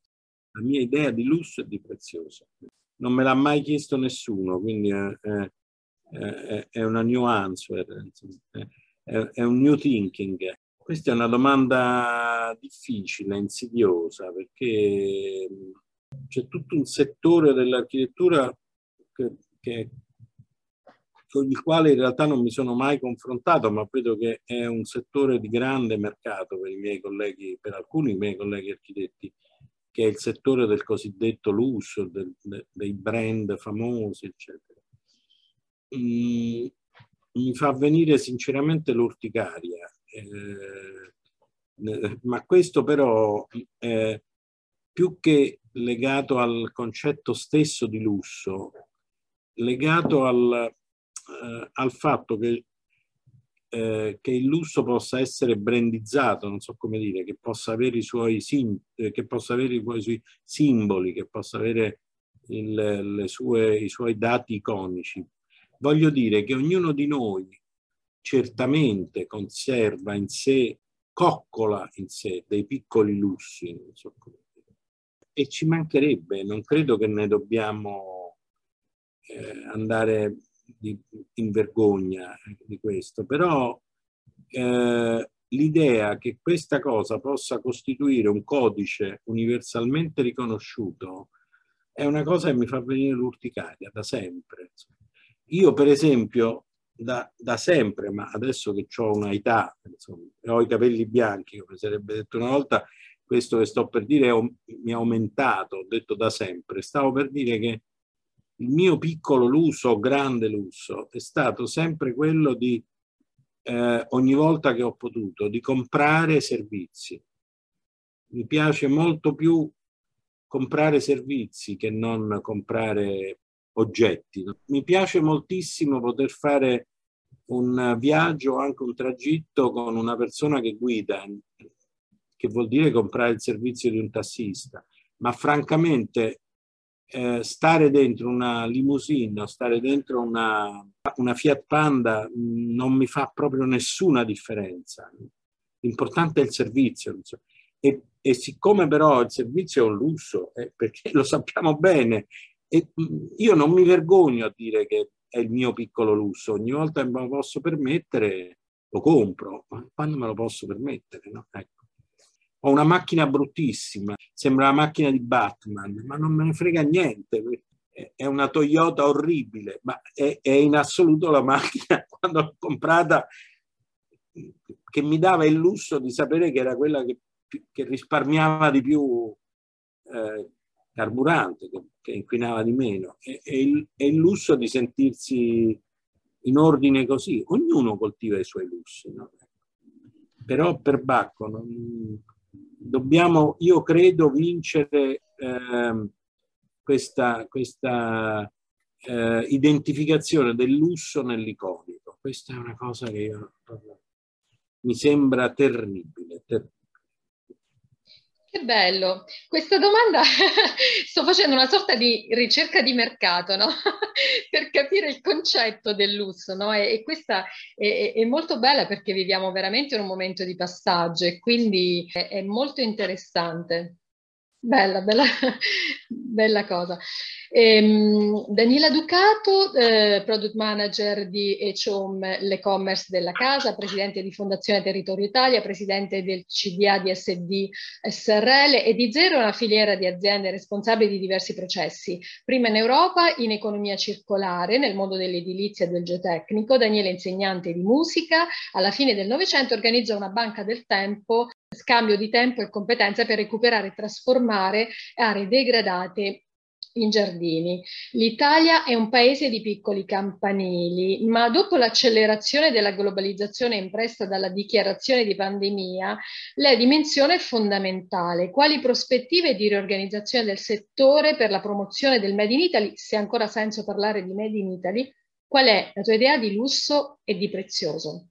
La mia idea di lusso e di prezioso. Non me l'ha mai chiesto nessuno, quindi è, è, è una new answer, è, è un new thinking. Questa è una domanda difficile, insidiosa, perché c'è tutto un settore dell'architettura che, che, con il quale in realtà non mi sono mai confrontato, ma vedo che è un settore di grande mercato per i miei colleghi, per alcuni miei colleghi architetti, che è il settore del cosiddetto lusso, del, de, dei brand famosi, eccetera. Mm, mi fa venire sinceramente l'urticaria, eh, ma questo però eh, più che legato al concetto stesso di lusso, legato al, eh, al fatto che, eh, che, il lusso possa essere brandizzato, non so come dire, che possa avere i suoi, sim, eh, che possa avere i suoi simboli, che possa avere il, sue, i suoi dati iconici. Voglio dire che ognuno di noi certamente conserva in sé, coccola in sé dei piccoli lussi, so e ci mancherebbe, non credo che ne dobbiamo eh, andare di, in vergogna di questo, però eh, l'idea che questa cosa possa costituire un codice universalmente riconosciuto è una cosa che mi fa venire l'urticaria da sempre. Io per esempio da, da sempre, ma adesso che ho una età, ho i capelli bianchi, come sarebbe detto una volta, questo che sto per dire è, mi ha aumentato, ho detto da sempre. Stavo per dire che il mio piccolo lusso, grande lusso, è stato sempre quello di, eh, ogni volta che ho potuto, di comprare servizi. Mi piace molto più comprare servizi che non comprare oggetti. Mi piace moltissimo poter fare un viaggio, anche un tragitto con una persona che guida, che vuol dire comprare il servizio di un tassista. Ma francamente eh, stare dentro una limousine o stare dentro una, una Fiat Panda non mi fa proprio nessuna differenza. L'importante è il servizio. E, e siccome però il servizio è un lusso, eh, perché lo sappiamo bene, e mm, io non mi vergogno a dire che è il mio piccolo lusso, ogni volta che me lo posso permettere lo compro, ma quando me lo posso permettere? No? Ecco ho una macchina bruttissima, sembra la macchina di Batman, ma non me ne frega niente, è una Toyota orribile, ma è, è in assoluto la macchina quando l'ho comprata che mi dava il lusso di sapere che era quella che, che risparmiava di più eh, carburante, che, che, inquinava di meno, e, e, il, e il lusso di sentirsi in ordine così. Ognuno coltiva i suoi lussi, no? però per Bacco non, dobbiamo, io credo, vincere eh, questa, questa eh, identificazione del lusso nell'iconico. Questa è una cosa che io, mi sembra terribile, terribile. Che bello. Questa domanda sto facendo una sorta di ricerca di mercato, no? per capire il concetto del lusso, no? E, e questa è, è, molto bella perché viviamo veramente in un momento di passaggio e quindi è, è molto interessante. Bella, bella, bella cosa. Ehm, Daniela Ducato, eh, product manager di Echom, l'e-commerce della casa, presidente di Fondazione Territorio Italia, presidente del CDA di SD SRL e di Zero, una filiera di aziende responsabili di diversi processi. Prima in Europa in economia circolare, nel mondo dell'edilizia e del geotecnico. Daniela è insegnante di musica. Alla fine del Novecento organizza una banca del tempo scambio di tempo e competenze per recuperare e trasformare aree degradate in giardini. L'Italia è un paese di piccoli campanili, ma dopo l'accelerazione della globalizzazione impressa dalla dichiarazione di pandemia, la dimensione è fondamentale. Quali prospettive di riorganizzazione del settore per la promozione del Made in Italy, se ancora senso parlare di Made in Italy? Qual è la tua idea di lusso e di prezioso?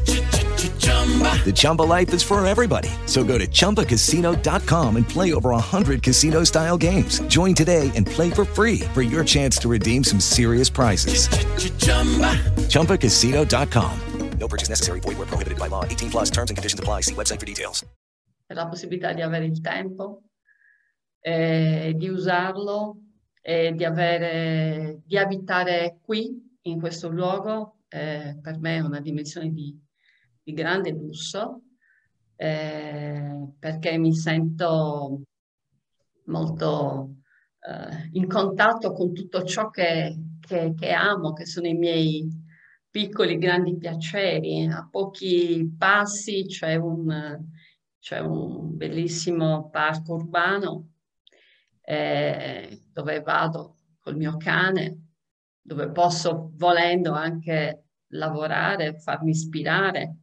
The Chumba life is for everybody. So go to ChumbaCasino.com and play over 100 casino style games. Join today and play for free for your chance to redeem some serious prizes. ChumbaCasino.com. No purchase necessary. Void where prohibited by law. 18 plus terms and conditions apply. See website for details. La possibilità di avere il tempo, eh, di usarlo e di, avere, di abitare qui, in questo luogo, eh, per me è una dimensione di, di grande lusso, eh, perché mi sento molto eh, in contatto con tutto ciò che, che, che amo, che sono i miei piccoli grandi piaceri. A pochi passi c'è un, c'è un bellissimo parco urbano eh, dove vado col mio cane, dove posso volendo anche lavorare, farmi ispirare.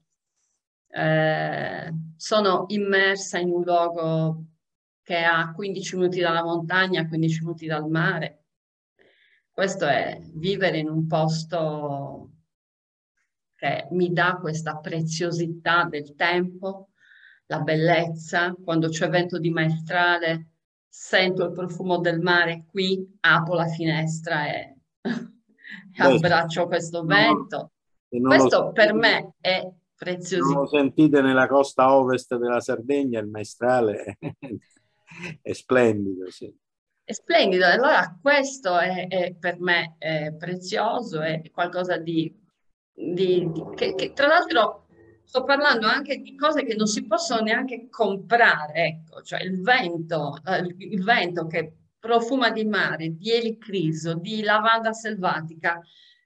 Eh, sono immersa in un luogo che ha 15 minuti dalla montagna, 15 minuti dal mare. Questo è vivere in un posto che mi dà questa preziosità del tempo, la bellezza. Quando c'è vento di maestrale, sento il profumo del mare qui, apro la finestra e, abbraccio questo vento. Questo lo... per me è preziosissimo. Non lo sentite nella costa ovest della Sardegna, il maestrale è splendido, sì. È splendido, allora questo è, è per me è prezioso, è qualcosa di di, di, che, che, tra l'altro sto parlando anche di cose che non si possono neanche comprare, ecco, cioè il vento, eh, il vento che profuma di mare, di elicriso, di lavanda selvatica,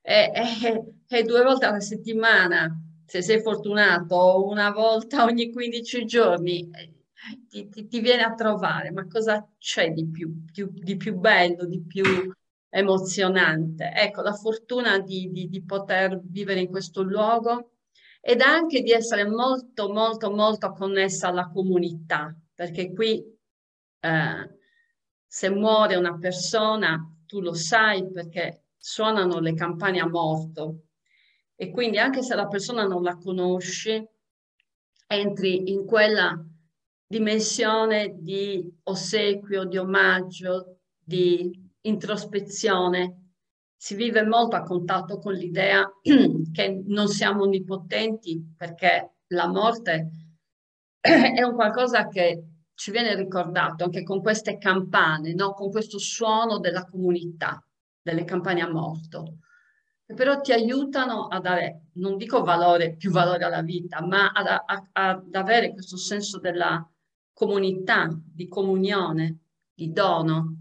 e due volte alla settimana, se sei fortunato, una volta ogni 15 giorni, ti, ti, ti, viene a trovare, ma cosa c'è di più, più, di più bello, di più emozionante. Ecco, la fortuna di, di, di poter vivere in questo luogo ed anche di essere molto, molto, molto connessa alla comunità, perché qui eh, se muore una persona, tu lo sai perché suonano le campane a morto e quindi anche se la persona non la conosci, entri in quella dimensione di ossequio, di omaggio, di introspezione, si vive molto a contatto con l'idea che non siamo onnipotenti perché la morte è un qualcosa che ci viene ricordato anche con queste campane, no? con questo suono della comunità, delle campane a morto, che però ti aiutano a dare, non dico valore, più valore alla vita, ma ad, a, ad avere questo senso della comunità, di comunione, di dono,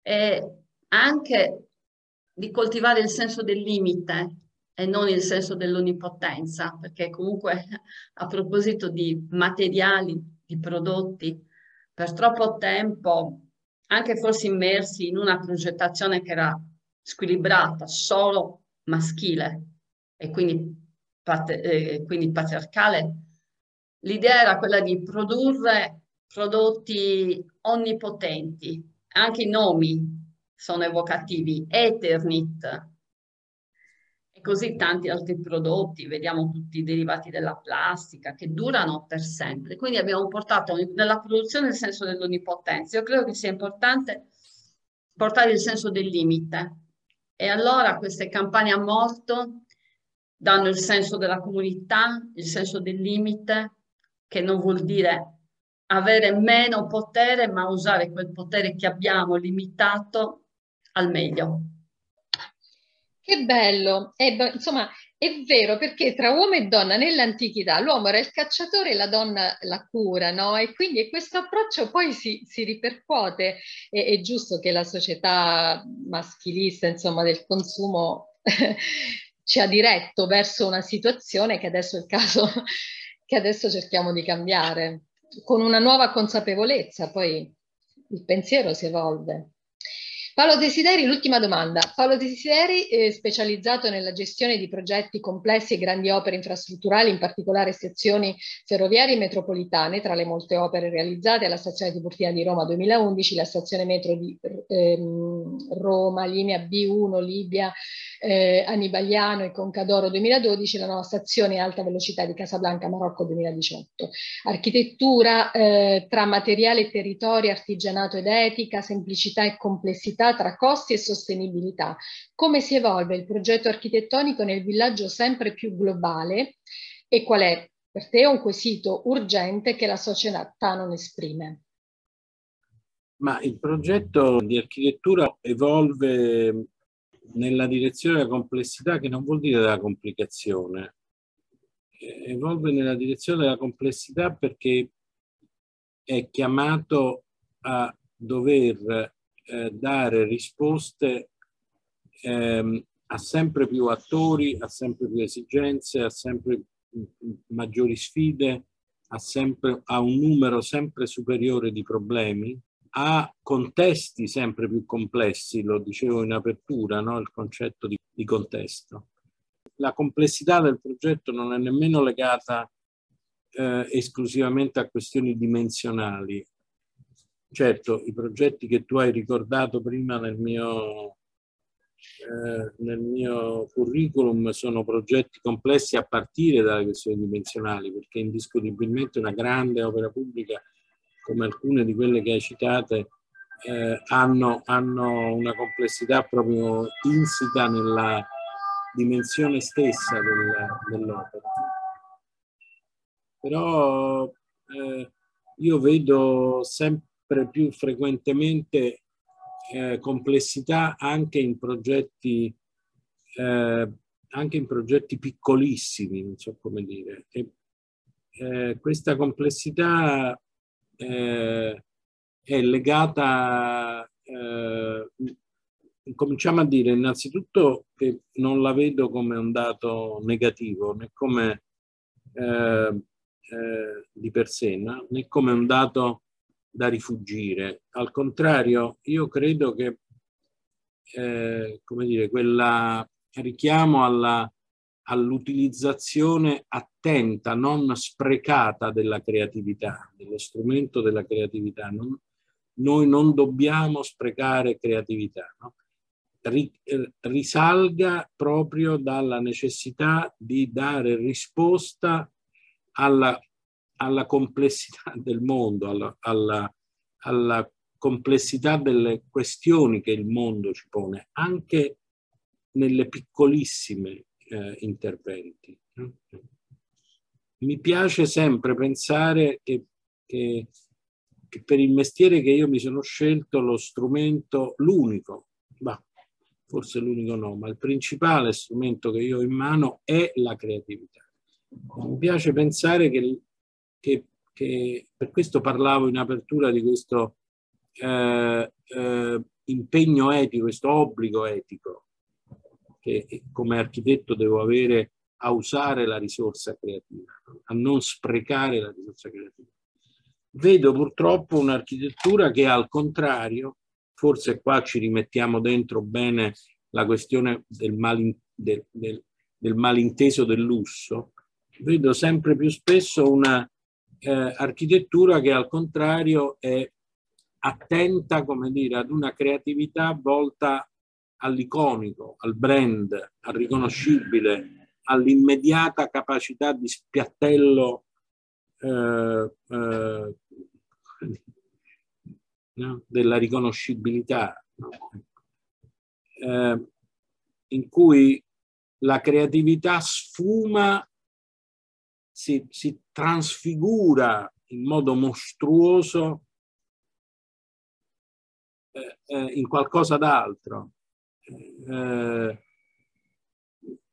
e anche di coltivare il senso del limite e non il senso dell'onnipotenza, perché comunque a proposito di materiali, di prodotti, per troppo tempo, anche forse immersi in una progettazione che era squilibrata, solo maschile e quindi, eh, quindi patriarcale, l'idea era quella di produrre prodotti onnipotenti, anche i nomi sono evocativi, Eternit e così tanti altri prodotti, vediamo tutti i derivati della plastica che durano per sempre. Quindi abbiamo portato nella produzione il senso dell'onnipotenza. Io credo che sia importante portare il senso del limite e allora queste campagne a morto danno il senso della comunità, il senso del limite, che non vuol dire avere meno potere, ma usare quel potere che abbiamo limitato al meglio. Che bello! E, insomma, È vero, perché tra uomo e donna nell'antichità l'uomo era il cacciatore e la donna la cura, no? E quindi questo approccio poi si, si ripercuote. E, è giusto che la società maschilista, insomma, del consumo ci ha diretto verso una situazione che adesso è il caso che adesso cerchiamo di cambiare, con una nuova consapevolezza, poi il pensiero si evolve. Paolo Desideri, l'ultima domanda. Paolo Desideri è specializzato nella gestione di progetti complessi e grandi opere infrastrutturali, in particolare sezioni ferroviarie metropolitane, tra le molte opere realizzate alla stazione Tiburtina di Roma 2011, la stazione metro di ehm, Roma, linea B1, Libia, eh, Annibaliano e Concadoro 2012, la nuova stazione alta velocità di Casablanca, Marocco 2018. Architettura eh, tra materiale e territorio, artigianato ed etica, semplicità e complessità tra costi e sostenibilità. Come si evolve il progetto architettonico nel villaggio sempre più globale e qual è per te un quesito urgente che la società non esprime? Ma il progetto di architettura evolve nella direzione della complessità, che non vuol dire della complicazione, evolve nella direzione della complessità perché è chiamato a dover eh, dare risposte ehm, a sempre più attori, a sempre più esigenze, a sempre maggiori sfide, a, sempre, a un numero sempre superiore di problemi, a contesti sempre più complessi, lo dicevo in apertura, no? il concetto di, di contesto. La complessità del progetto non è nemmeno legata eh, esclusivamente a questioni dimensionali, certo i progetti che tu hai ricordato prima nel mio, eh, nel mio curriculum sono progetti complessi a partire dalle questioni dimensionali, perché indiscutibilmente una grande opera pubblica come alcune di quelle che hai citate eh, hanno, hanno una complessità proprio insita nella dimensione stessa del, dell'opera. Però eh, io vedo sempre sempre più frequentemente eh, complessità anche in progetti eh, anche in progetti piccolissimi, non so come dire. E, eh, questa complessità eh, è legata, eh, cominciamo a dire innanzitutto che non la vedo come un dato negativo, né come eh, di per sé, né come un dato da rifugire. Al contrario, io credo che, eh, come dire, quella richiamo alla, all'utilizzazione attenta, non sprecata della creatività, dello strumento della creatività. Non, noi non dobbiamo sprecare creatività. No? risalga proprio dalla necessità di dare risposta alla alla complessità del mondo, alla, alla, alla complessità delle questioni che il mondo ci pone, anche nelle piccolissime eh, interventi. Mi piace sempre pensare che, che, che, per il mestiere che io mi sono scelto lo strumento, l'unico, bah, forse l'unico no, ma il principale strumento che io ho in mano è la creatività. Mi piace pensare che che, che per questo parlavo in apertura di questo eh, eh, impegno etico, questo obbligo etico che come architetto devo avere a usare la risorsa creativa, a non sprecare la risorsa creativa. Vedo purtroppo un'architettura che al contrario, forse qua ci rimettiamo dentro bene la questione del, malin, del, del, del malinteso del lusso, vedo sempre più spesso una eh, architettura che al contrario è attenta, come dire, ad una creatività volta all'iconico, al brand, al riconoscibile, all'immediata capacità di spiattello eh, eh, della riconoscibilità, no? eh, in cui la creatività sfuma si, si trasfigura in modo mostruoso eh, eh, in qualcosa d'altro, eh,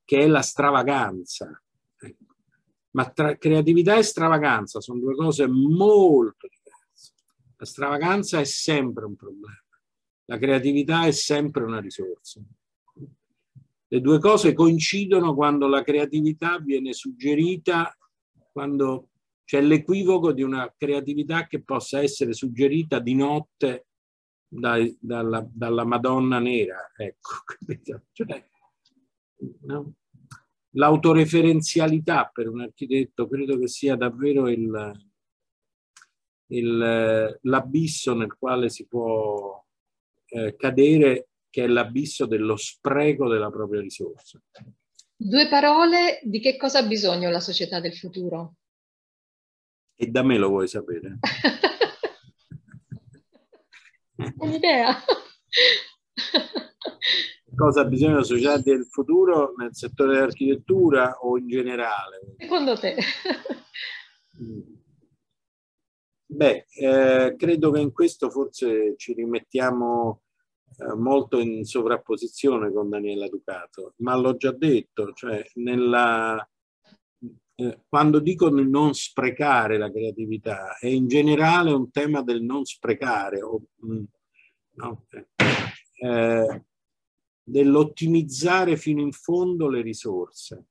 che è la stravaganza. Ecco. Ma tra creatività e stravaganza sono due cose molto diverse. La stravaganza è sempre un problema, la creatività è sempre una risorsa. Le due cose coincidono quando la creatività viene suggerita, quando c'è l'equivoco di una creatività che possa essere suggerita di notte dai, dalla, dalla, Madonna nera. Ecco, cioè, no? L'autoreferenzialità per un architetto credo che sia davvero il, il, l'abisso nel quale si può eh, cadere che è l'abisso dello spreco della propria risorsa. Due parole, di che cosa ha bisogno la società del futuro? E da me lo vuoi sapere? Un'idea. cosa ha bisogno la società del futuro nel settore dell'architettura o in generale? Secondo te? Beh, eh, credo che in questo forse ci rimettiamo eh, molto in sovrapposizione con Daniela Ducato, ma l'ho già detto, cioè nella, eh, quando dico non sprecare la creatività, è in generale un tema del non sprecare, o, mm, no? eh, dell'ottimizzare fino in fondo le risorse,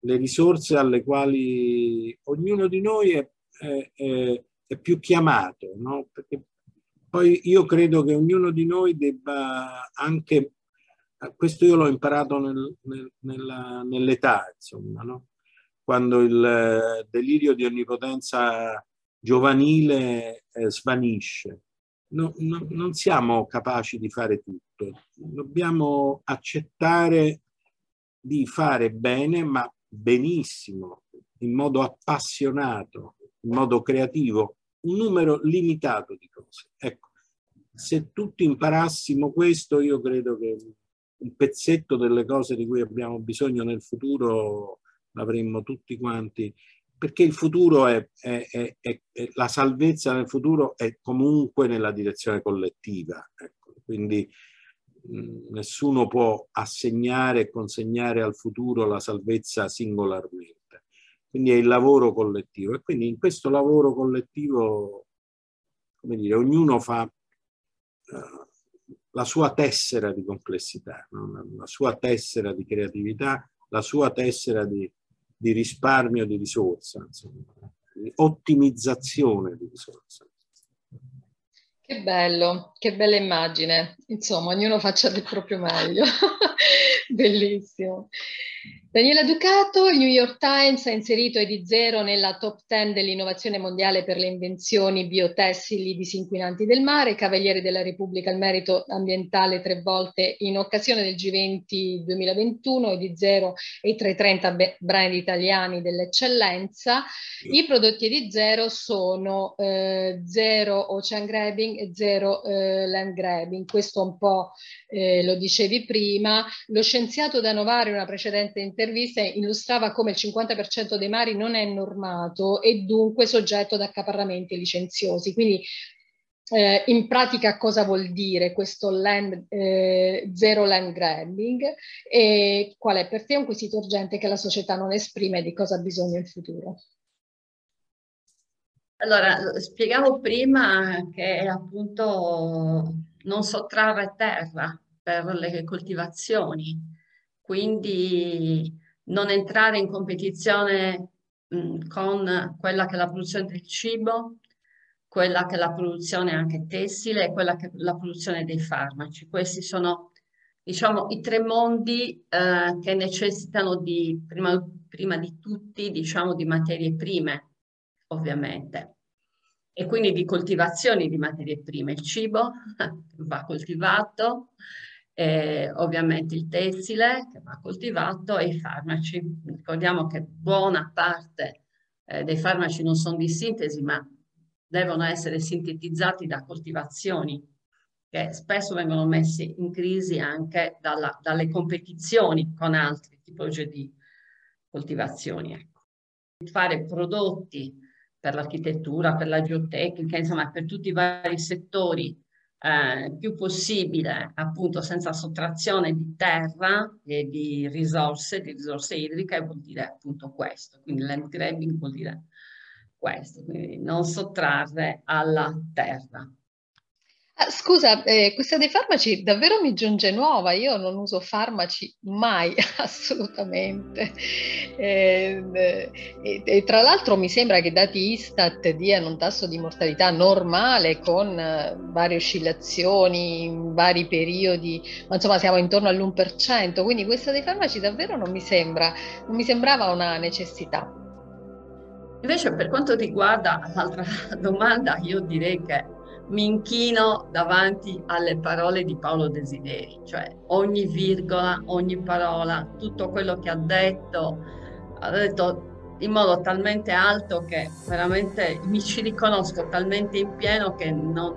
le risorse alle quali ognuno di noi è, è, è più chiamato, no? perché poi io credo che ognuno di noi debba anche, questo io l'ho imparato nel, nel, nell'età, insomma, no? quando il eh, delirio di onnipotenza giovanile eh, svanisce. No, no, non siamo capaci di fare tutto, dobbiamo accettare di fare bene, ma benissimo, in modo appassionato, in modo creativo, un numero limitato di cose. Ecco, se tutti imparassimo questo, io credo che il pezzetto delle cose di cui abbiamo bisogno nel futuro l'avremmo tutti quanti, perché il futuro è, è, è, è, la salvezza nel futuro è comunque nella direzione collettiva. Ecco. Quindi nessuno può assegnare e consegnare al futuro la salvezza singolarmente quindi è il lavoro collettivo e quindi in questo lavoro collettivo, come dire, ognuno fa uh, la sua tessera di complessità, no? la sua tessera di creatività, la sua tessera di, di risparmio di risorsa, insomma, di ottimizzazione di risorsa. Che bello, che bella immagine. Insomma, ognuno faccia del proprio meglio. Bellissimo. Daniela Ducato, il New York Times ha inserito ED0 nella top 10 dell'innovazione mondiale per le invenzioni biotessili disinquinanti del mare, Cavaliere della Repubblica al merito ambientale tre volte in occasione del G20 2021, ED0 e i 330 brand italiani dell'eccellenza. I prodotti ED0 sono eh, zero ocean grabbing e zero eh, land grabbing, questo un po' eh, lo dicevi prima. Lo scienziato da Novare, una precedente intervista, interviste illustrava come il 50% dei mari non è normato e dunque soggetto ad accaparramenti licenziosi. Quindi eh, in pratica cosa vuol dire questo land, eh, zero land grabbing e qual è per te un quesito urgente che la società non esprime di cosa ha bisogno in futuro? Allora, spiegavo prima che appunto non sottrarre terra per le coltivazioni, quindi non entrare in competizione con quella che è la produzione del cibo, quella che è la produzione anche tessile e quella che è la produzione dei farmaci. Questi sono, diciamo, i tre mondi eh, che necessitano di, prima, prima di tutti, diciamo, di materie prime, ovviamente e quindi di coltivazioni di materie prime. Il cibo va coltivato, eh, ovviamente il tessile che va coltivato e i farmaci. Ricordiamo che buona parte eh, dei farmaci non sono di sintesi, ma devono essere sintetizzati da coltivazioni che spesso vengono messi in crisi anche dalla, dalle competizioni con altre tipologie di coltivazioni. Ecco. Fare prodotti per l'architettura, per la geotecnica, insomma per tutti i vari settori eh, più possibile, appunto senza sottrazione di terra e di risorse, di risorse idriche, vuol dire appunto questo. Quindi land grabbing vuol dire questo, quindi non sottrarre alla terra. Ah, scusa, eh, questa dei farmaci davvero mi giunge nuova, io non uso farmaci mai, assolutamente. Eh, e, e, tra l'altro mi sembra che i dati Istat diano un tasso di mortalità normale con eh, varie oscillazioni vari periodi, ma insomma siamo intorno all'1%, quindi questa dei farmaci davvero non mi sembra, non mi sembrava una necessità. Invece per quanto riguarda l'altra domanda, io direi che mi inchino davanti alle parole di Paolo Desideri, cioè ogni virgola, ogni parola, tutto quello che ha detto, ha detto in modo talmente alto che veramente mi ci riconosco talmente in pieno che non,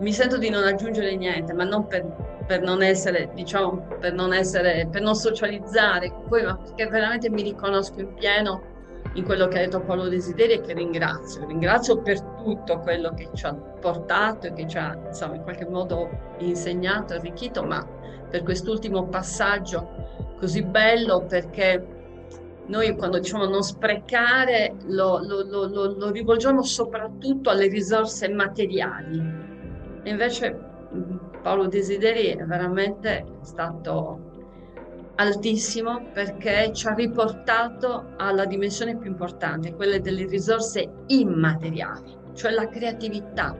mi sento di non aggiungere niente, ma non per, per non essere, diciamo, per non essere, per non socializzare, poi, ma perché veramente mi riconosco in pieno in quello che ha detto Paolo Desideri e che ringrazio. Ringrazio per tutto quello che ci ha portato e che ci ha insomma, in qualche modo insegnato, arricchito, ma per quest'ultimo passaggio così bello perché noi quando diciamo non sprecare lo, lo, lo, lo rivolgiamo soprattutto alle risorse materiali. E invece Paolo Desideri è veramente stato altissimo perché ci ha riportato alla dimensione più importante, quella delle risorse immateriali, cioè la creatività.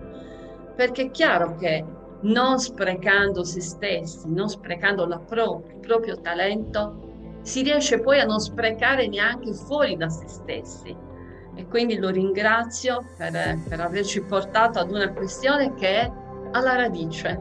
Perché è chiaro che non sprecando se stessi, non sprecando pro- il proprio talento, si riesce poi a non sprecare neanche fuori da se stessi. E quindi lo ringrazio per, per averci portato ad una questione che è alla radice,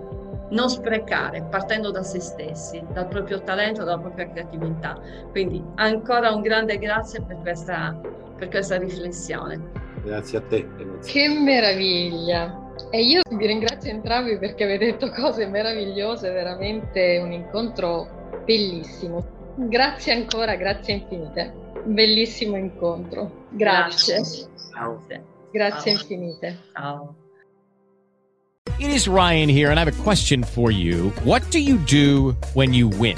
non sprecare, partendo da se stessi, dal proprio talento, dalla propria creatività. Quindi ancora un grande grazie per questa, per questa riflessione. Grazie a te. Che meraviglia! E io vi ringrazio entrambi perché avete detto cose meravigliose, veramente un incontro bellissimo. Grazie ancora, grazie infinite. Bellissimo incontro. Grazie. Grazie, Ciao. grazie Ciao. infinite. Ciao. It is Ryan here, and I have a question for you. What do you do when you win?